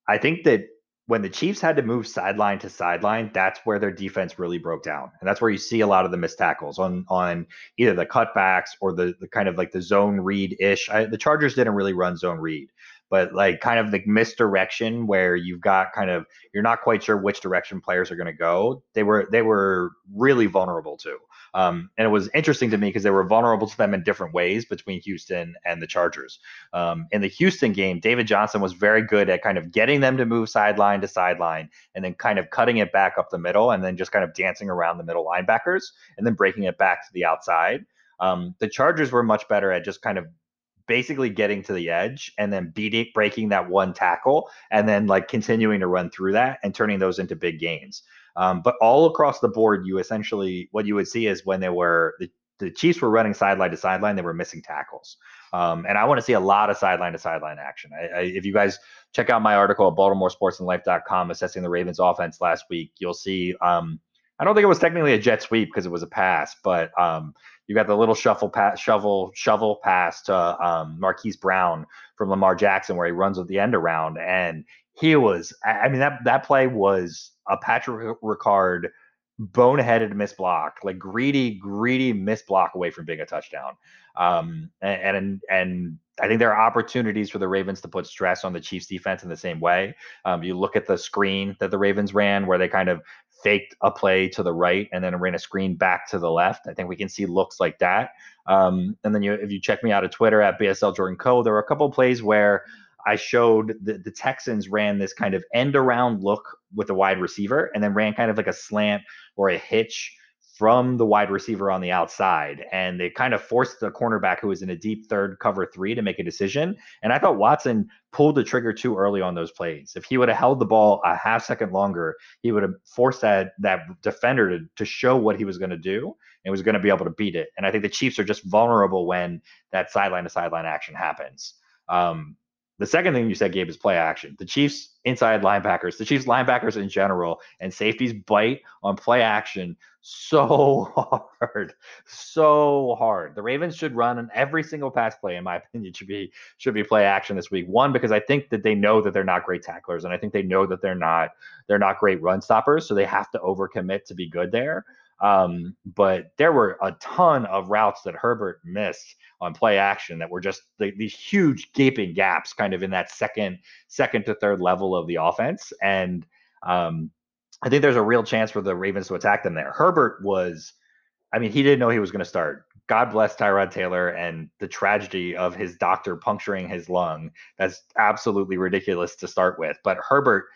I think that when the Chiefs had to move sideline to sideline, that's where their defense really broke down, and that's where you see a lot of the missed tackles on on either the cutbacks or the, the kind of like the zone read ish. The Chargers didn't really run zone read, but like kind of the misdirection where you've got kind of you're not quite sure which direction players are going to go. They were they were really vulnerable to. Um, and it was interesting to me because they were vulnerable to them in different ways between Houston and the Chargers. Um, in the Houston game, David Johnson was very good at kind of getting them to move sideline to sideline and then kind of cutting it back up the middle and then just kind of dancing around the middle linebackers and then breaking it back to the outside. Um, the Chargers were much better at just kind of basically getting to the edge and then beating breaking that one tackle and then like continuing to run through that and turning those into big gains. Um, but all across the board, you essentially what you would see is when they were the, the Chiefs were running sideline to sideline, they were missing tackles. Um, and I want to see a lot of sideline to sideline action. I, I, if you guys check out my article at BaltimoreSportsAndLife.com assessing the Ravens offense last week, you'll see. Um, I don't think it was technically a jet sweep because it was a pass, but um, you got the little shuffle pass, shovel, shovel pass to um, Marquise Brown from Lamar Jackson where he runs with the end around, and he was. I mean that that play was a Patrick Ricard boneheaded miss block, like greedy, greedy miss block away from being a touchdown. Um, and, and and I think there are opportunities for the Ravens to put stress on the Chiefs defense in the same way. Um, you look at the screen that the Ravens ran, where they kind of faked a play to the right and then ran a screen back to the left. I think we can see looks like that. Um, and then you, if you check me out at Twitter at BSL Jordan Co, there were a couple plays where I showed the, the Texans ran this kind of end around look with a wide receiver and then ran kind of like a slant or a hitch from the wide receiver on the outside. And they kind of forced the cornerback who was in a deep third cover three to make a decision. And I thought Watson pulled the trigger too early on those plays. If he would have held the ball a half second longer, he would have forced that that defender to, to show what he was going to do and was going to be able to beat it. And I think the Chiefs are just vulnerable when that sideline to sideline action happens. Um, the second thing you said, Gabe, is play action. The Chiefs inside linebackers, the Chiefs linebackers in general, and safeties bite on play action so hard, so hard. The Ravens should run on every single pass play, in my opinion, should be should be play action this week. One, because I think that they know that they're not great tacklers, and I think they know that they're not they're not great run stoppers, so they have to overcommit to be good there. Um, but there were a ton of routes that Herbert missed on play action that were just the, these huge gaping gaps, kind of in that second second to third level of the offense. And um, I think there's a real chance for the Ravens to attack them there. Herbert was, I mean, he didn't know he was going to start. God bless Tyrod Taylor and the tragedy of his doctor puncturing his lung. That's absolutely ridiculous to start with. But Herbert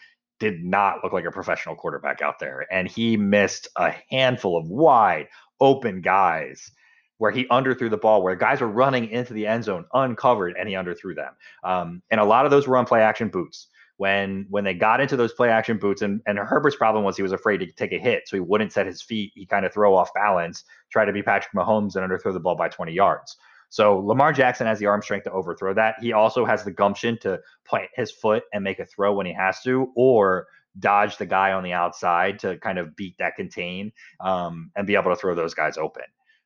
did not look like a professional quarterback out there. And he missed a handful of wide open guys where he underthrew the ball, where guys were running into the end zone uncovered and he underthrew them. Um, and a lot of those were on play action boots. When when they got into those play action boots, and, and Herbert's problem was he was afraid to take a hit, so he wouldn't set his feet. He kind of throw off balance, try to be Patrick Mahomes and underthrow the ball by 20 yards. So Lamar Jackson has the arm strength to overthrow that. He also has the gumption to plant his foot and make a throw when he has to, or dodge the guy on the outside to kind of beat that contain um, and be able to throw those guys open.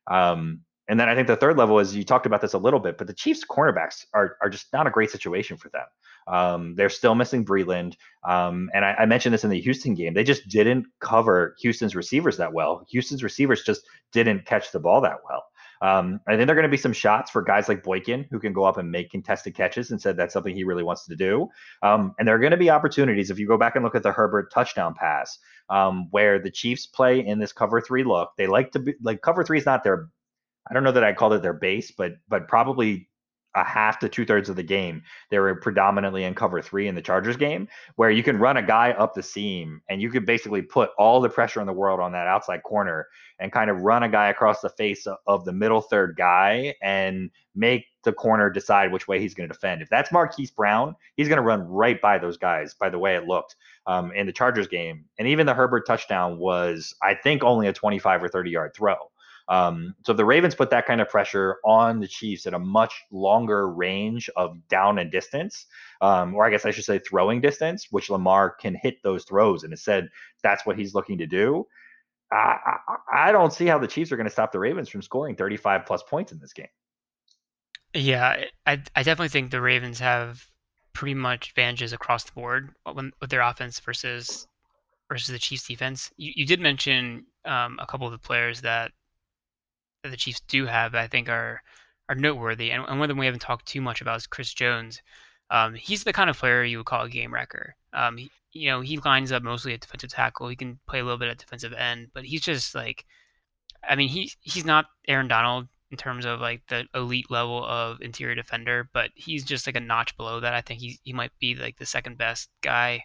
Um, and then I think the third level is you talked about this a little bit, but the Chiefs cornerbacks are are just not a great situation for them. Um, they're still missing Breeland. Um, and I, I, mentioned this in the Houston game. They just didn't cover Houston's receivers that well. Houston's receivers just didn't catch the ball that well. Um, I think there are going to be some shots for guys like Boykin who can go up and make contested catches and said that's something he really wants to do. Um, and there are going to be opportunities if you go back and look at the Herbert touchdown pass um, where the Chiefs play in this cover three look. They like to be like cover three is not their I don't know that I called it their base, but but probably a half to two thirds of the game, they were predominantly in cover three in the Chargers game, where you can run a guy up the seam and you could basically put all the pressure in the world on that outside corner and kind of run a guy across the face of the middle third guy and make the corner decide which way he's going to defend. If that's Marquise Brown, he's going to run right by those guys, by the way it looked um, in the Chargers game. And even the Herbert touchdown was, I think, only a 25 or 30 yard throw. Um, so the Ravens put that kind of pressure on the Chiefs at a much longer range of down and distance, um, or I guess I should say throwing distance, which Lamar can hit those throws. And it said that's what he's looking to do. I, I, I don't see how the Chiefs are going to stop the Ravens from scoring 35 plus points in this game. Yeah, I, I definitely think the Ravens have pretty much advantages across the board when, with their offense versus versus the Chiefs defense. You, you did mention um, a couple of the players that, that the Chiefs do have that I think are are noteworthy, and, and one of them we haven't talked too much about is Chris Jones. Um, he's the kind of player you would call a game wrecker. Um, he, you know, he lines up mostly at defensive tackle. He can play a little bit at defensive end, but he's just like, I mean, he's he's not Aaron Donald in terms of like the elite level of interior defender, but he's just like a notch below that. I think he he might be like the second best guy.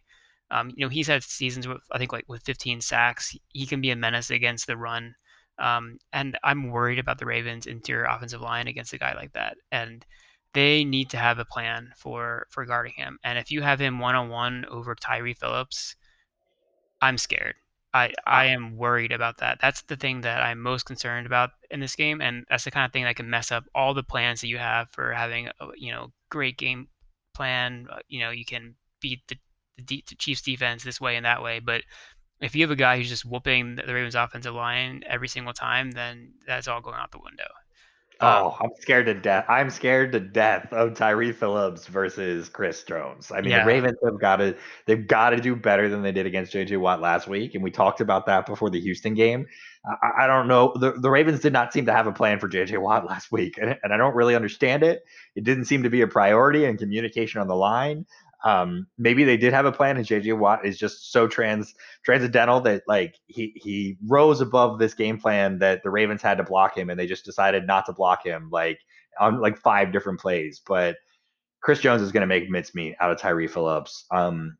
Um, you know, he's had seasons with I think like with 15 sacks. He can be a menace against the run. Um, and I'm worried about the Ravens' interior offensive line against a guy like that. And they need to have a plan for for guarding him. And if you have him one on one over Tyre Phillips, I'm scared. I I am worried about that. That's the thing that I'm most concerned about in this game, and that's the kind of thing that can mess up all the plans that you have for having a you know great game plan. Uh, you know you can beat the, the, the Chiefs defense this way and that way, but if you have a guy who's just whooping the Ravens offensive line every single time, then that's all going out the window. Um, oh, I'm scared to death. I'm scared to death of Tyre Phillips versus Chris Jones. I mean, yeah. the Ravens have got to they've got to do better than they did against JJ Watt last week, and we talked about that before the Houston game. I, I don't know. The, the Ravens did not seem to have a plan for JJ Watt last week, and, and I don't really understand it. It didn't seem to be a priority in communication on the line. Um, maybe they did have a plan, and JJ Watt is just so trans transcendental that like he he rose above this game plan that the Ravens had to block him, and they just decided not to block him like on like five different plays. But Chris Jones is going to make mincemeat out of Tyre Phillips. Um,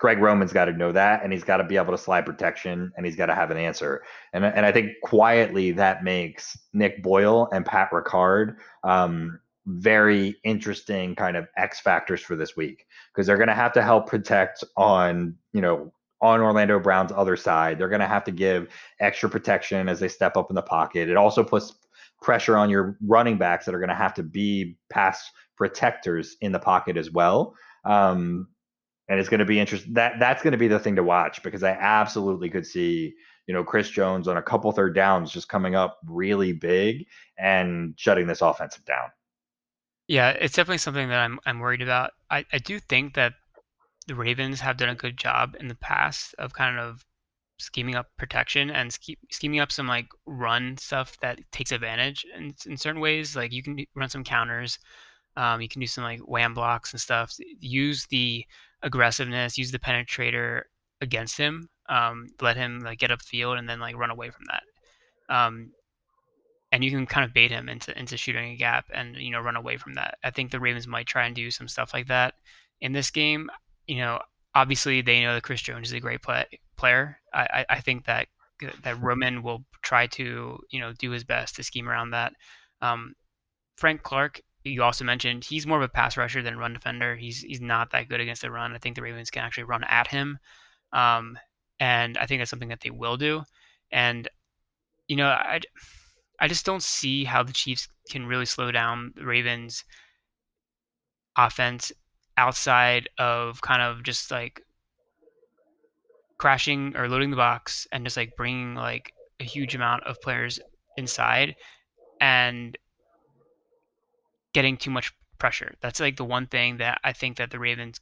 Greg Roman's got to know that, and he's got to be able to slide protection, and he's got to have an answer. And and I think quietly that makes Nick Boyle and Pat Ricard um, very interesting kind of X factors for this week because they're going to have to help protect on, you know, on Orlando Brown's other side. They're going to have to give extra protection as they step up in the pocket. It also puts pressure on your running backs that are going to have to be pass protectors in the pocket as well. Um, and it's going to be interesting. That that's going to be the thing to watch because I absolutely could see you know Chris Jones on a couple third downs just coming up really big and shutting this offensive down. Yeah, it's definitely something that I'm I'm worried about. I, I do think that the Ravens have done a good job in the past of kind of scheming up protection and scheming up some like run stuff that takes advantage in, in certain ways. Like you can run some counters, um, you can do some like wham blocks and stuff. Use the aggressiveness, use the penetrator against him. Um, let him like get upfield and then like run away from that. Um, and you can kind of bait him into into shooting a gap and you know run away from that. I think the Ravens might try and do some stuff like that in this game. You know, obviously they know that Chris Jones is a great play, player. I, I think that that Roman will try to you know do his best to scheme around that. Um, Frank Clark, you also mentioned he's more of a pass rusher than run defender. He's he's not that good against the run. I think the Ravens can actually run at him, um, and I think that's something that they will do. And you know, I I just don't see how the Chiefs can really slow down the Ravens offense outside of kind of just like crashing or loading the box and just like bringing like a huge amount of players inside and getting too much pressure. That's like the one thing that I think that the Ravens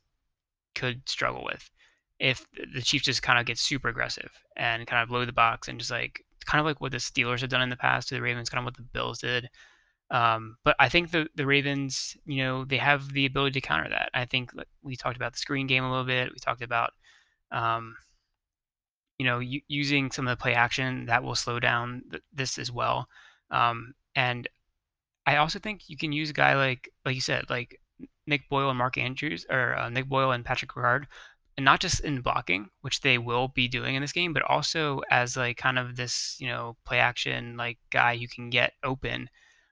could struggle with if the Chiefs just kind of get super aggressive and kind of load the box and just like kind of like what the Steelers have done in the past to the Ravens, kind of what the Bills did. Um, but I think the the Ravens, you know, they have the ability to counter that. I think we talked about the screen game a little bit. We talked about, um, you know, using some of the play action that will slow down th- this as well. Um, and I also think you can use a guy like, like you said, like Nick Boyle and Mark Andrews, or uh, Nick Boyle and Patrick Ricard, and not just in blocking, which they will be doing in this game, but also as like kind of this, you know, play action like guy who can get open,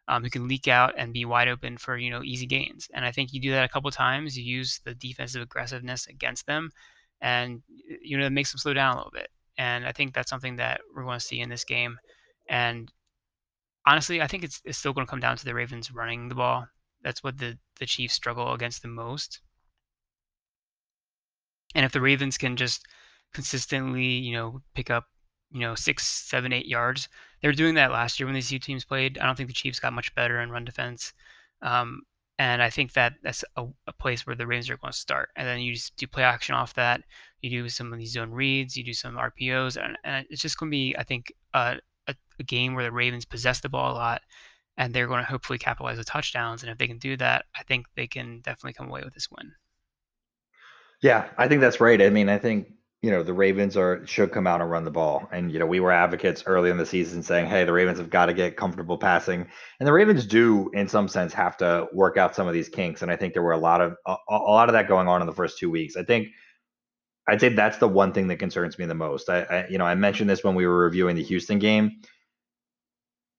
um, who can leak out and be wide open for you know easy gains. And I think you do that a couple times. You use the defensive aggressiveness against them, and you know it makes them slow down a little bit. And I think that's something that we're going to see in this game. And honestly, I think it's, it's still going to come down to the Ravens running the ball. That's what the the Chiefs struggle against the most. And if the Ravens can just consistently, you know, pick up, you know, six, seven, eight yards, they were doing that last year when these two teams played. I don't think the Chiefs got much better in run defense. Um, And I think that that's a, a, place where the Ravens are going to start. And then you just do play action off that. You do some of these zone reads. You do some RPOs, and, and it's just going to be, I think, a, a, a game where the Ravens possess the ball a lot, and they're going to hopefully capitalize with touchdowns. And if they can do that, I think they can definitely come away with this win. Yeah, I think that's right. I mean, I think you know the Ravens are should come out and run the ball. And you know we were advocates early in the season saying, hey, the Ravens have got to get comfortable passing, and the Ravens do in some sense have to work out some of these kinks. And I think there were a lot of a, a lot of that going on in the first two weeks. I think I'd say that's the one thing that concerns me the most. I, I you know I mentioned this when we were reviewing the Houston game.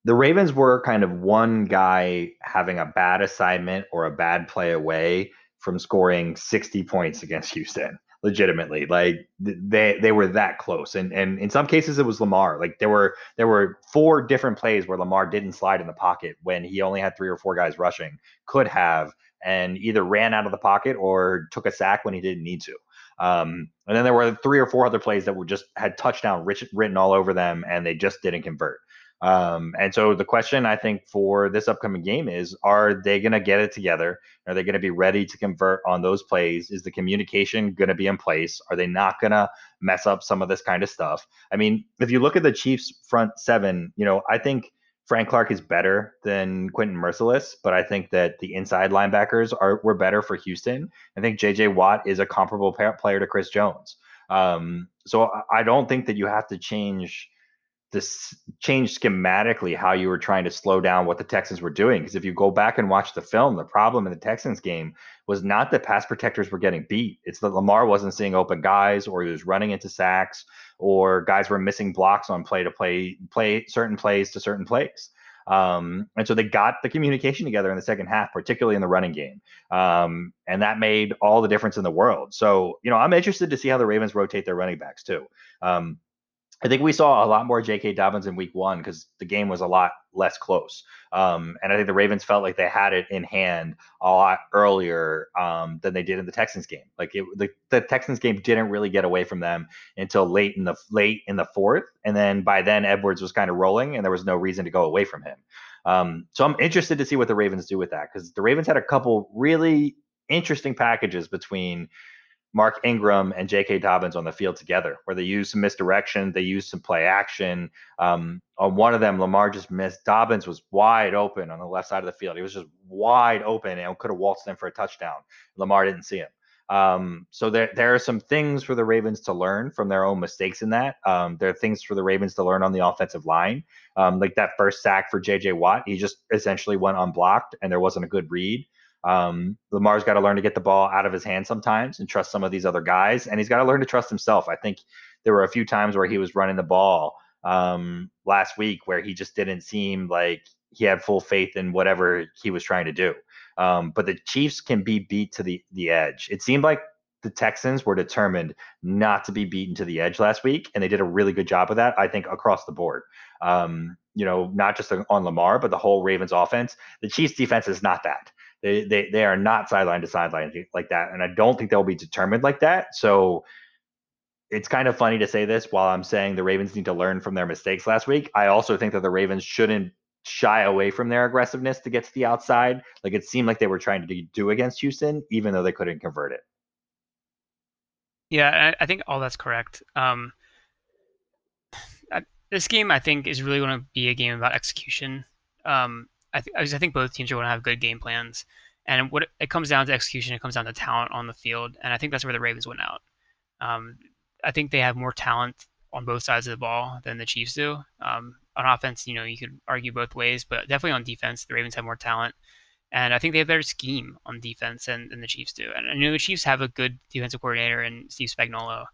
The Ravens were kind of one guy having a bad assignment or a bad play away from scoring 60 points against Houston legitimately like they they were that close. And and in some cases it was Lamar. Like there were there were four different plays where Lamar didn't slide in the pocket when he only had three or four guys rushing could have and either ran out of the pocket or took a sack when he didn't need to. Um, and then there were three or four other plays that were just had touchdown written all over them and they just didn't convert um, and so the question I think for this upcoming game is are they going to get it together? Are they going to be ready to convert on those plays? Is the communication going to be in place? Are they not going to mess up some of this kind of stuff? I mean, if you look at the Chiefs front seven, you know, I think Frank Clark is better than Quentin Mercilus, but I think that the inside linebackers are were better for Houston. I think JJ Watt is a comparable player to Chris Jones. Um, so I don't think that you have to change this changed schematically how you were trying to slow down what the Texans were doing. Because if you go back and watch the film, the problem in the Texans game was not that pass protectors were getting beat. It's that Lamar wasn't seeing open guys, or he was running into sacks, or guys were missing blocks on play to play, play certain plays to certain plays. Um, and so they got the communication together in the second half, particularly in the running game. Um, and that made all the difference in the world. So, you know, I'm interested to see how the Ravens rotate their running backs too. Um, I think we saw a lot more J.K. Dobbins in Week One because the game was a lot less close, um, and I think the Ravens felt like they had it in hand a lot earlier um, than they did in the Texans game. Like it, the, the Texans game didn't really get away from them until late in the late in the fourth, and then by then Edwards was kind of rolling, and there was no reason to go away from him. Um, so I'm interested to see what the Ravens do with that because the Ravens had a couple really interesting packages between Mark Ingram and J.K. Dobbins on the field together, where they used some misdirection, they used some play action. Um, on one of them, Lamar just missed. Dobbins was wide open on the left side of the field. He was just wide open and could have waltzed in for a touchdown. Lamar didn't see him. Um, so there, there are some things for the Ravens to learn from their own mistakes in that. Um, there are things for the Ravens to learn on the offensive line, um, like that first sack for J.J. Watt. He just essentially went unblocked, and there wasn't a good read. Um, Lamar's got to learn to get the ball out of his hand sometimes and trust some of these other guys, and he's got to learn to trust himself. I think there were a few times where he was running the ball um, last week where he just didn't seem like he had full faith in whatever he was trying to do. Um, but the Chiefs can be beat to the the edge. It seemed like the Texans were determined not to be beaten to the edge last week, and they did a really good job of that. I think across the board. Um, you know, not just on Lamar, but the whole Ravens offense. The Chiefs defense is not that. They, they, they are not sideline to sideline like that. And I don't think they'll be determined like that. So it's kind of funny to say this while I'm saying the Ravens need to learn from their mistakes last week. I also think that the Ravens shouldn't shy away from their aggressiveness to get to the outside. Like it seemed like they were trying to do against Houston, even though they couldn't convert it. Yeah, I think all that's correct. Um, this game, I think, is really going to be a game about execution. Um, I, th- I think both teams are going to have good game plans. And what it comes down to execution, it comes down to talent on the field, and I think that's where the Ravens went out. Um, I think they have more talent on both sides of the ball than the Chiefs do. Um, on offense, you know, you could argue both ways, but definitely on defense, the Ravens have more talent, and I think they have better scheme on defense than, than the Chiefs do. And I know the Chiefs have a good defensive coordinator in Steve Spagnuolo.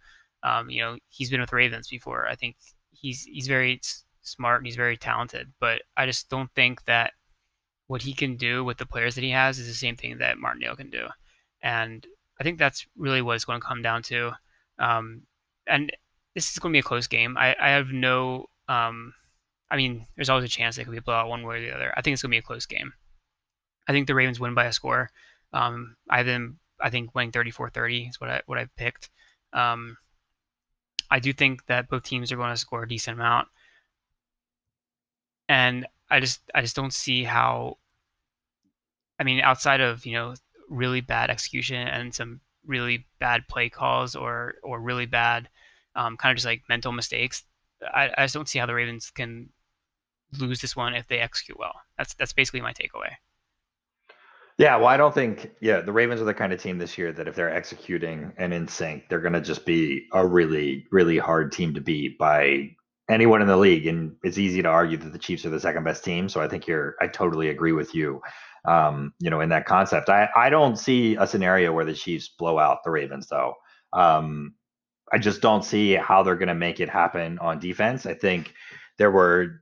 Um, you know, he's been with Ravens before. I think he's he's very smart and he's very talented, but I just don't think that what he can do with the players that he has is the same thing that Martindale can do. And I think that's really what it's going to come down to. Um, and this is going to be a close game. I, I have no, um, I mean, there's always a chance it could be blowout one way or the other. I think it's going to be a close game. I think the Ravens win by a score. Um, I then I think winning 34-30 is what I what I picked. Um, I do think that both teams are going to score a decent amount, and I just I just don't see how I mean, outside of you know really bad execution and some really bad play calls or or really bad um, kind of just like mental mistakes, I, I just don't see how the Ravens can lose this one if they execute well. That's that's basically my takeaway. Yeah, well, I don't think yeah the Ravens are the kind of team this year that if they're executing and in sync, they're going to just be a really really hard team to beat by anyone in the league. And it's easy to argue that the Chiefs are the second best team. So I think you're I totally agree with you. Um, you know, in that concept, I I don't see a scenario where the Chiefs blow out the Ravens though. Um, I just don't see how they're going to make it happen on defense. I think there were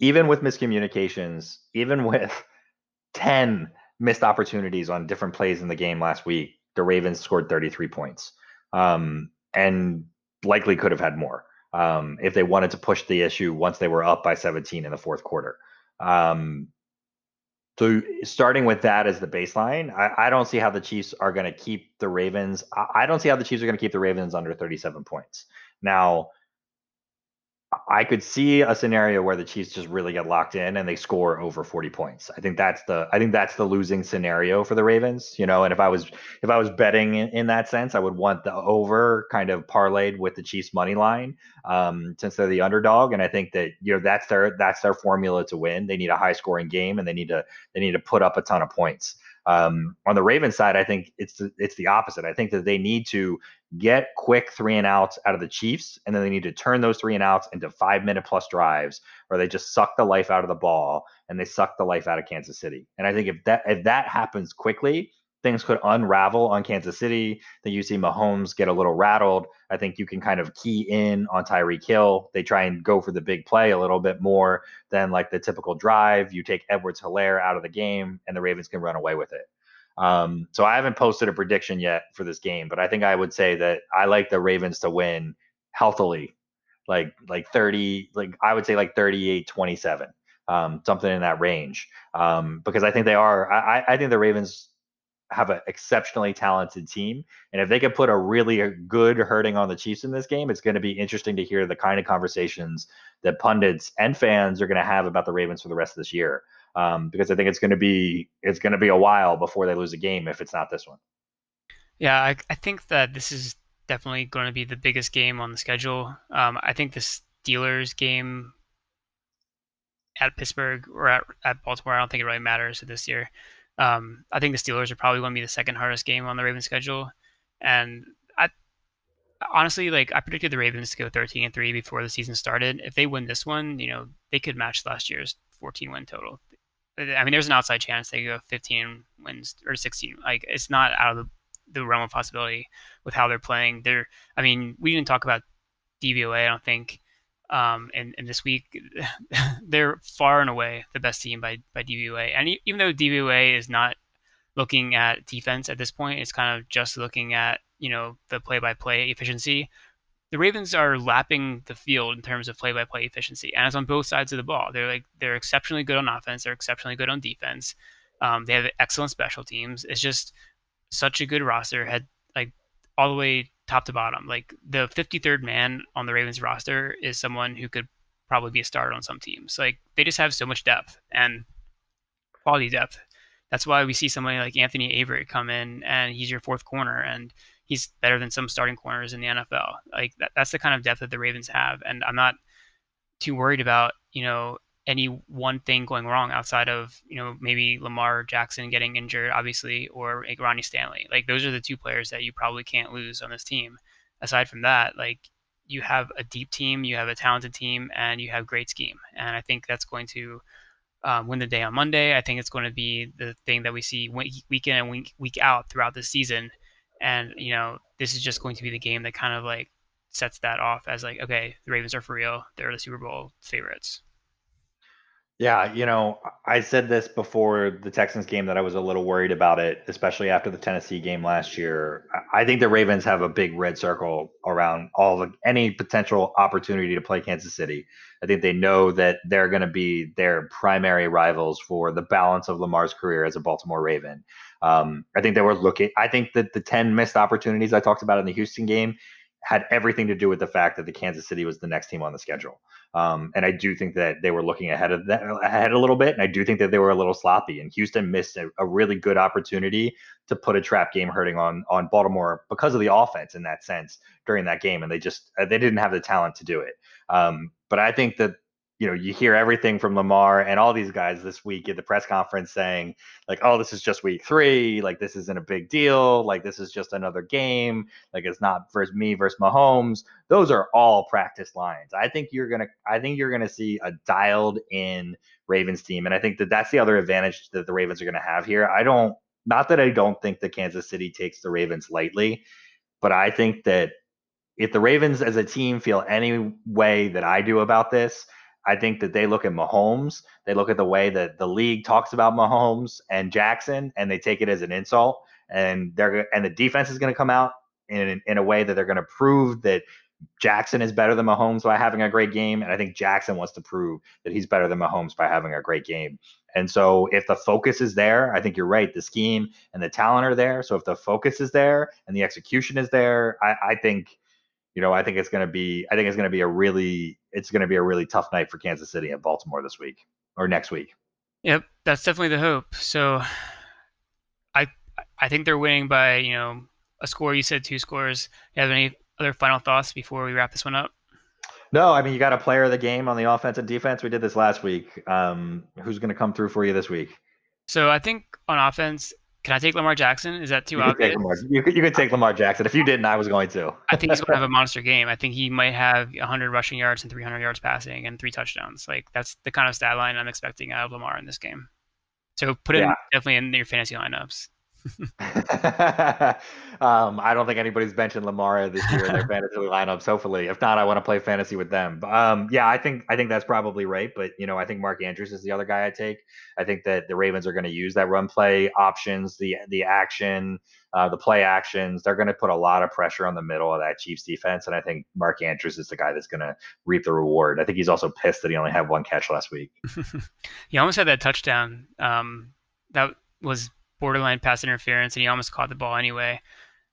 even with miscommunications, even with 10 missed opportunities on different plays in the game last week, the Ravens scored 33 points um, and likely could have had more um, if they wanted to push the issue once they were up by 17 in the fourth quarter. Um, so starting with that as the baseline, I, I don't see how the Chiefs are going to keep the Ravens. I, I don't see how the Chiefs are going to keep the Ravens under 37 points. Now, I could see a scenario where the Chiefs just really get locked in and they score over 40 points. I think that's the I think that's the losing scenario for the Ravens, you know, and if I was if I was betting in, in that sense, I would want the over kind of parlayed with the Chiefs money line um, since they're the underdog and I think that you know that's their that's their formula to win. They need a high scoring game and they need to they need to put up a ton of points. Um, on the Ravens side, I think it's the, it's the opposite. I think that they need to get quick three and outs out of the Chiefs, and then they need to turn those three and outs into five minute plus drives, or they just suck the life out of the ball and they suck the life out of Kansas City. And I think if that if that happens quickly, things could unravel on Kansas City. Then you see Mahomes get a little rattled. I think you can kind of key in on Tyreek Hill. They try and go for the big play a little bit more than like the typical drive. You take Edwards Helaire out of the game, and the Ravens can run away with it. Um, so I haven't posted a prediction yet for this game, but I think I would say that I like the Ravens to win healthily, like like 30, like I would say like 38 27, um, something in that range. Um, because I think they are, I, I think the Ravens have an exceptionally talented team. And if they could put a really uh, good hurting on the Chiefs in this game, it's going to be interesting to hear the kind of conversations that pundits and fans are going to have about the Ravens for the rest of this year. Um, because I think it's going to be it's going to be a while before they lose a game if it's not this one. Yeah, I, I think that this is definitely going to be the biggest game on the schedule. Um, I think the Steelers game at Pittsburgh or at, at Baltimore, I don't think it really matters this year. Um, I think the Steelers are probably going to be the second hardest game on the Ravens schedule, and I honestly like I predicted the Ravens to go 13 and three before the season started. If they win this one, you know they could match last year's 14 win total. I mean, there's an outside chance they go 15 wins or 16. Like it's not out of the, the realm of possibility with how they're playing. They're, I mean, we didn't talk about DVOA. I don't think um, and, and this week they're far and away the best team by by DVOA. And even though DVOA is not looking at defense at this point, it's kind of just looking at you know the play-by-play efficiency. The Ravens are lapping the field in terms of play-by-play efficiency, and it's on both sides of the ball. They're like they're exceptionally good on offense. They're exceptionally good on defense. Um, they have excellent special teams. It's just such a good roster. Like all the way top to bottom. Like the 53rd man on the Ravens roster is someone who could probably be a starter on some teams. Like they just have so much depth and quality depth. That's why we see somebody like Anthony Averett come in and he's your fourth corner and he's better than some starting corners in the NFL. Like that, that's the kind of depth that the Ravens have. And I'm not too worried about, you know, any one thing going wrong outside of you know maybe Lamar Jackson getting injured, obviously, or like Ronnie Stanley. Like those are the two players that you probably can't lose on this team. Aside from that, like you have a deep team, you have a talented team, and you have great scheme. And I think that's going to um, win the day on Monday. I think it's going to be the thing that we see week in and week week out throughout the season. And you know, this is just going to be the game that kind of like sets that off as like, okay, the Ravens are for real. They're the Super Bowl favorites. Yeah, you know, I said this before the Texans game that I was a little worried about it, especially after the Tennessee game last year. I think the Ravens have a big red circle around all the any potential opportunity to play Kansas City. I think they know that they're going to be their primary rivals for the balance of Lamar's career as a Baltimore Raven. Um, I think they were looking. I think that the ten missed opportunities I talked about in the Houston game had everything to do with the fact that the Kansas City was the next team on the schedule. Um, and I do think that they were looking ahead of that ahead a little bit, and I do think that they were a little sloppy. And Houston missed a, a really good opportunity to put a trap game hurting on on Baltimore because of the offense in that sense during that game, and they just uh, they didn't have the talent to do it. Um, but I think that you know, you hear everything from Lamar and all these guys this week at the press conference saying, like, oh, this is just week three. Like, this isn't a big deal. Like, this is just another game. Like, it's not versus me versus Mahomes. Those are all practice lines. I think you're gonna, I think you're gonna see a dialed in Ravens team, and I think that that's the other advantage that the Ravens are gonna have here. I don't, not that I don't think that Kansas City takes the Ravens lightly, but I think that if the Ravens as a team feel any way that I do about this, I think that they look at Mahomes, they look at the way that the league talks about Mahomes and Jackson, and they take it as an insult. And they're and the defense is going to come out in in a way that they're going to prove that Jackson is better than Mahomes by having a great game, and I think Jackson wants to prove that he's better than Mahomes by having a great game. And so, if the focus is there, I think you're right. The scheme and the talent are there. So, if the focus is there and the execution is there, I, I think you know, I think it's going to be, I think it's going to be a really, it's going to be a really tough night for Kansas City and Baltimore this week or next week. Yep, that's definitely the hope. So, I, I think they're winning by you know a score. You said two scores. You have any other final thoughts before we wrap this one up? No, I mean you got a player of the game on the offense and defense. We did this last week. Um, who's going to come through for you this week? So I think on offense, can I take Lamar Jackson? Is that too you obvious? Lamar, you, you can take Lamar Jackson. If you didn't, I was going to. I think he's going to have a monster game. I think he might have 100 rushing yards and 300 yards passing and three touchdowns. Like that's the kind of stat line I'm expecting out of Lamar in this game. So put him yeah. definitely in your fantasy lineups. um, I don't think anybody's mentioned Lamar this year in their fantasy lineups. Hopefully, if not, I want to play fantasy with them. Um, yeah, I think I think that's probably right. But you know, I think Mark Andrews is the other guy I take. I think that the Ravens are going to use that run play options, the the action, uh, the play actions. They're going to put a lot of pressure on the middle of that Chiefs defense, and I think Mark Andrews is the guy that's going to reap the reward. I think he's also pissed that he only had one catch last week. he almost had that touchdown. Um, that was borderline pass interference, and he almost caught the ball anyway.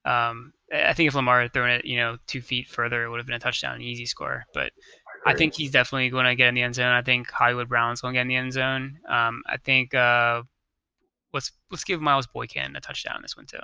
Um, I think if Lamar had thrown it, you know, two feet further, it would have been a touchdown, an easy score. But I think he's definitely going to get in the end zone. I think Hollywood Brown's going to get in the end zone. Um, I think uh, let's let's give Miles Boykin a touchdown this one too.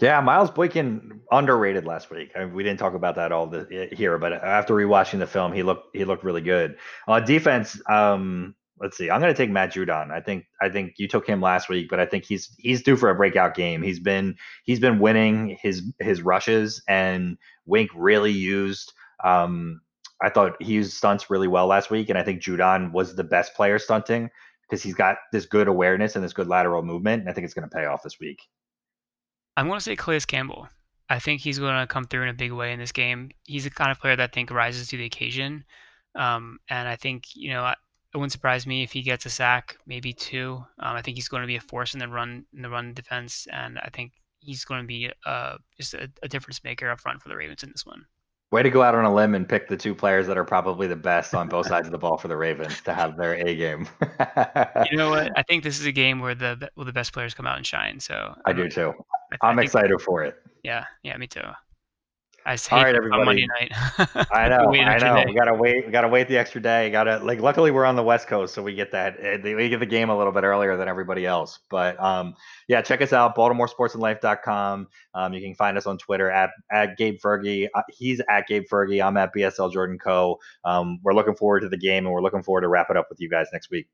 Yeah, Miles Boykin underrated last week. I mean, we didn't talk about that all the, here, but after rewatching the film, he looked he looked really good. Uh, defense, um, let's see. I'm going to take Matt Judon. I think I think you took him last week, but I think he's he's due for a breakout game. He's been he's been winning his his rushes, and Wink really used. Um, I thought he used stunts really well last week, and I think Judon was the best player stunting because he's got this good awareness and this good lateral movement, and I think it's going to pay off this week. I'm going to say Calais Campbell. I think he's going to come through in a big way in this game. He's the kind of player that I think rises to the occasion. Um, and I think, you know, it wouldn't surprise me if he gets a sack, maybe two. Um, I think he's going to be a force in the run in the run defense, and I think he's going to be uh, just a, a difference maker up front for the Ravens in this one. Way to go out on a limb and pick the two players that are probably the best on both sides of the ball for the Ravens to have their A game. you know what? I think this is a game where the where the best players come out and shine. So I do too. I, I'm excited for it. Yeah, yeah, me too. I hate All right, everybody. Monday night. I know, I know. We gotta wait. We gotta wait the extra day. Gotta like. Luckily, we're on the West Coast, so we get that. Eh, we get the game a little bit earlier than everybody else. But um, yeah, check us out. BaltimoreSportsAndLife.com. Um, you can find us on Twitter at at Gabe Fergie. Uh, he's at Gabe Fergie. I'm at BSL Jordan Co. Um, we're looking forward to the game, and we're looking forward to wrap it up with you guys next week.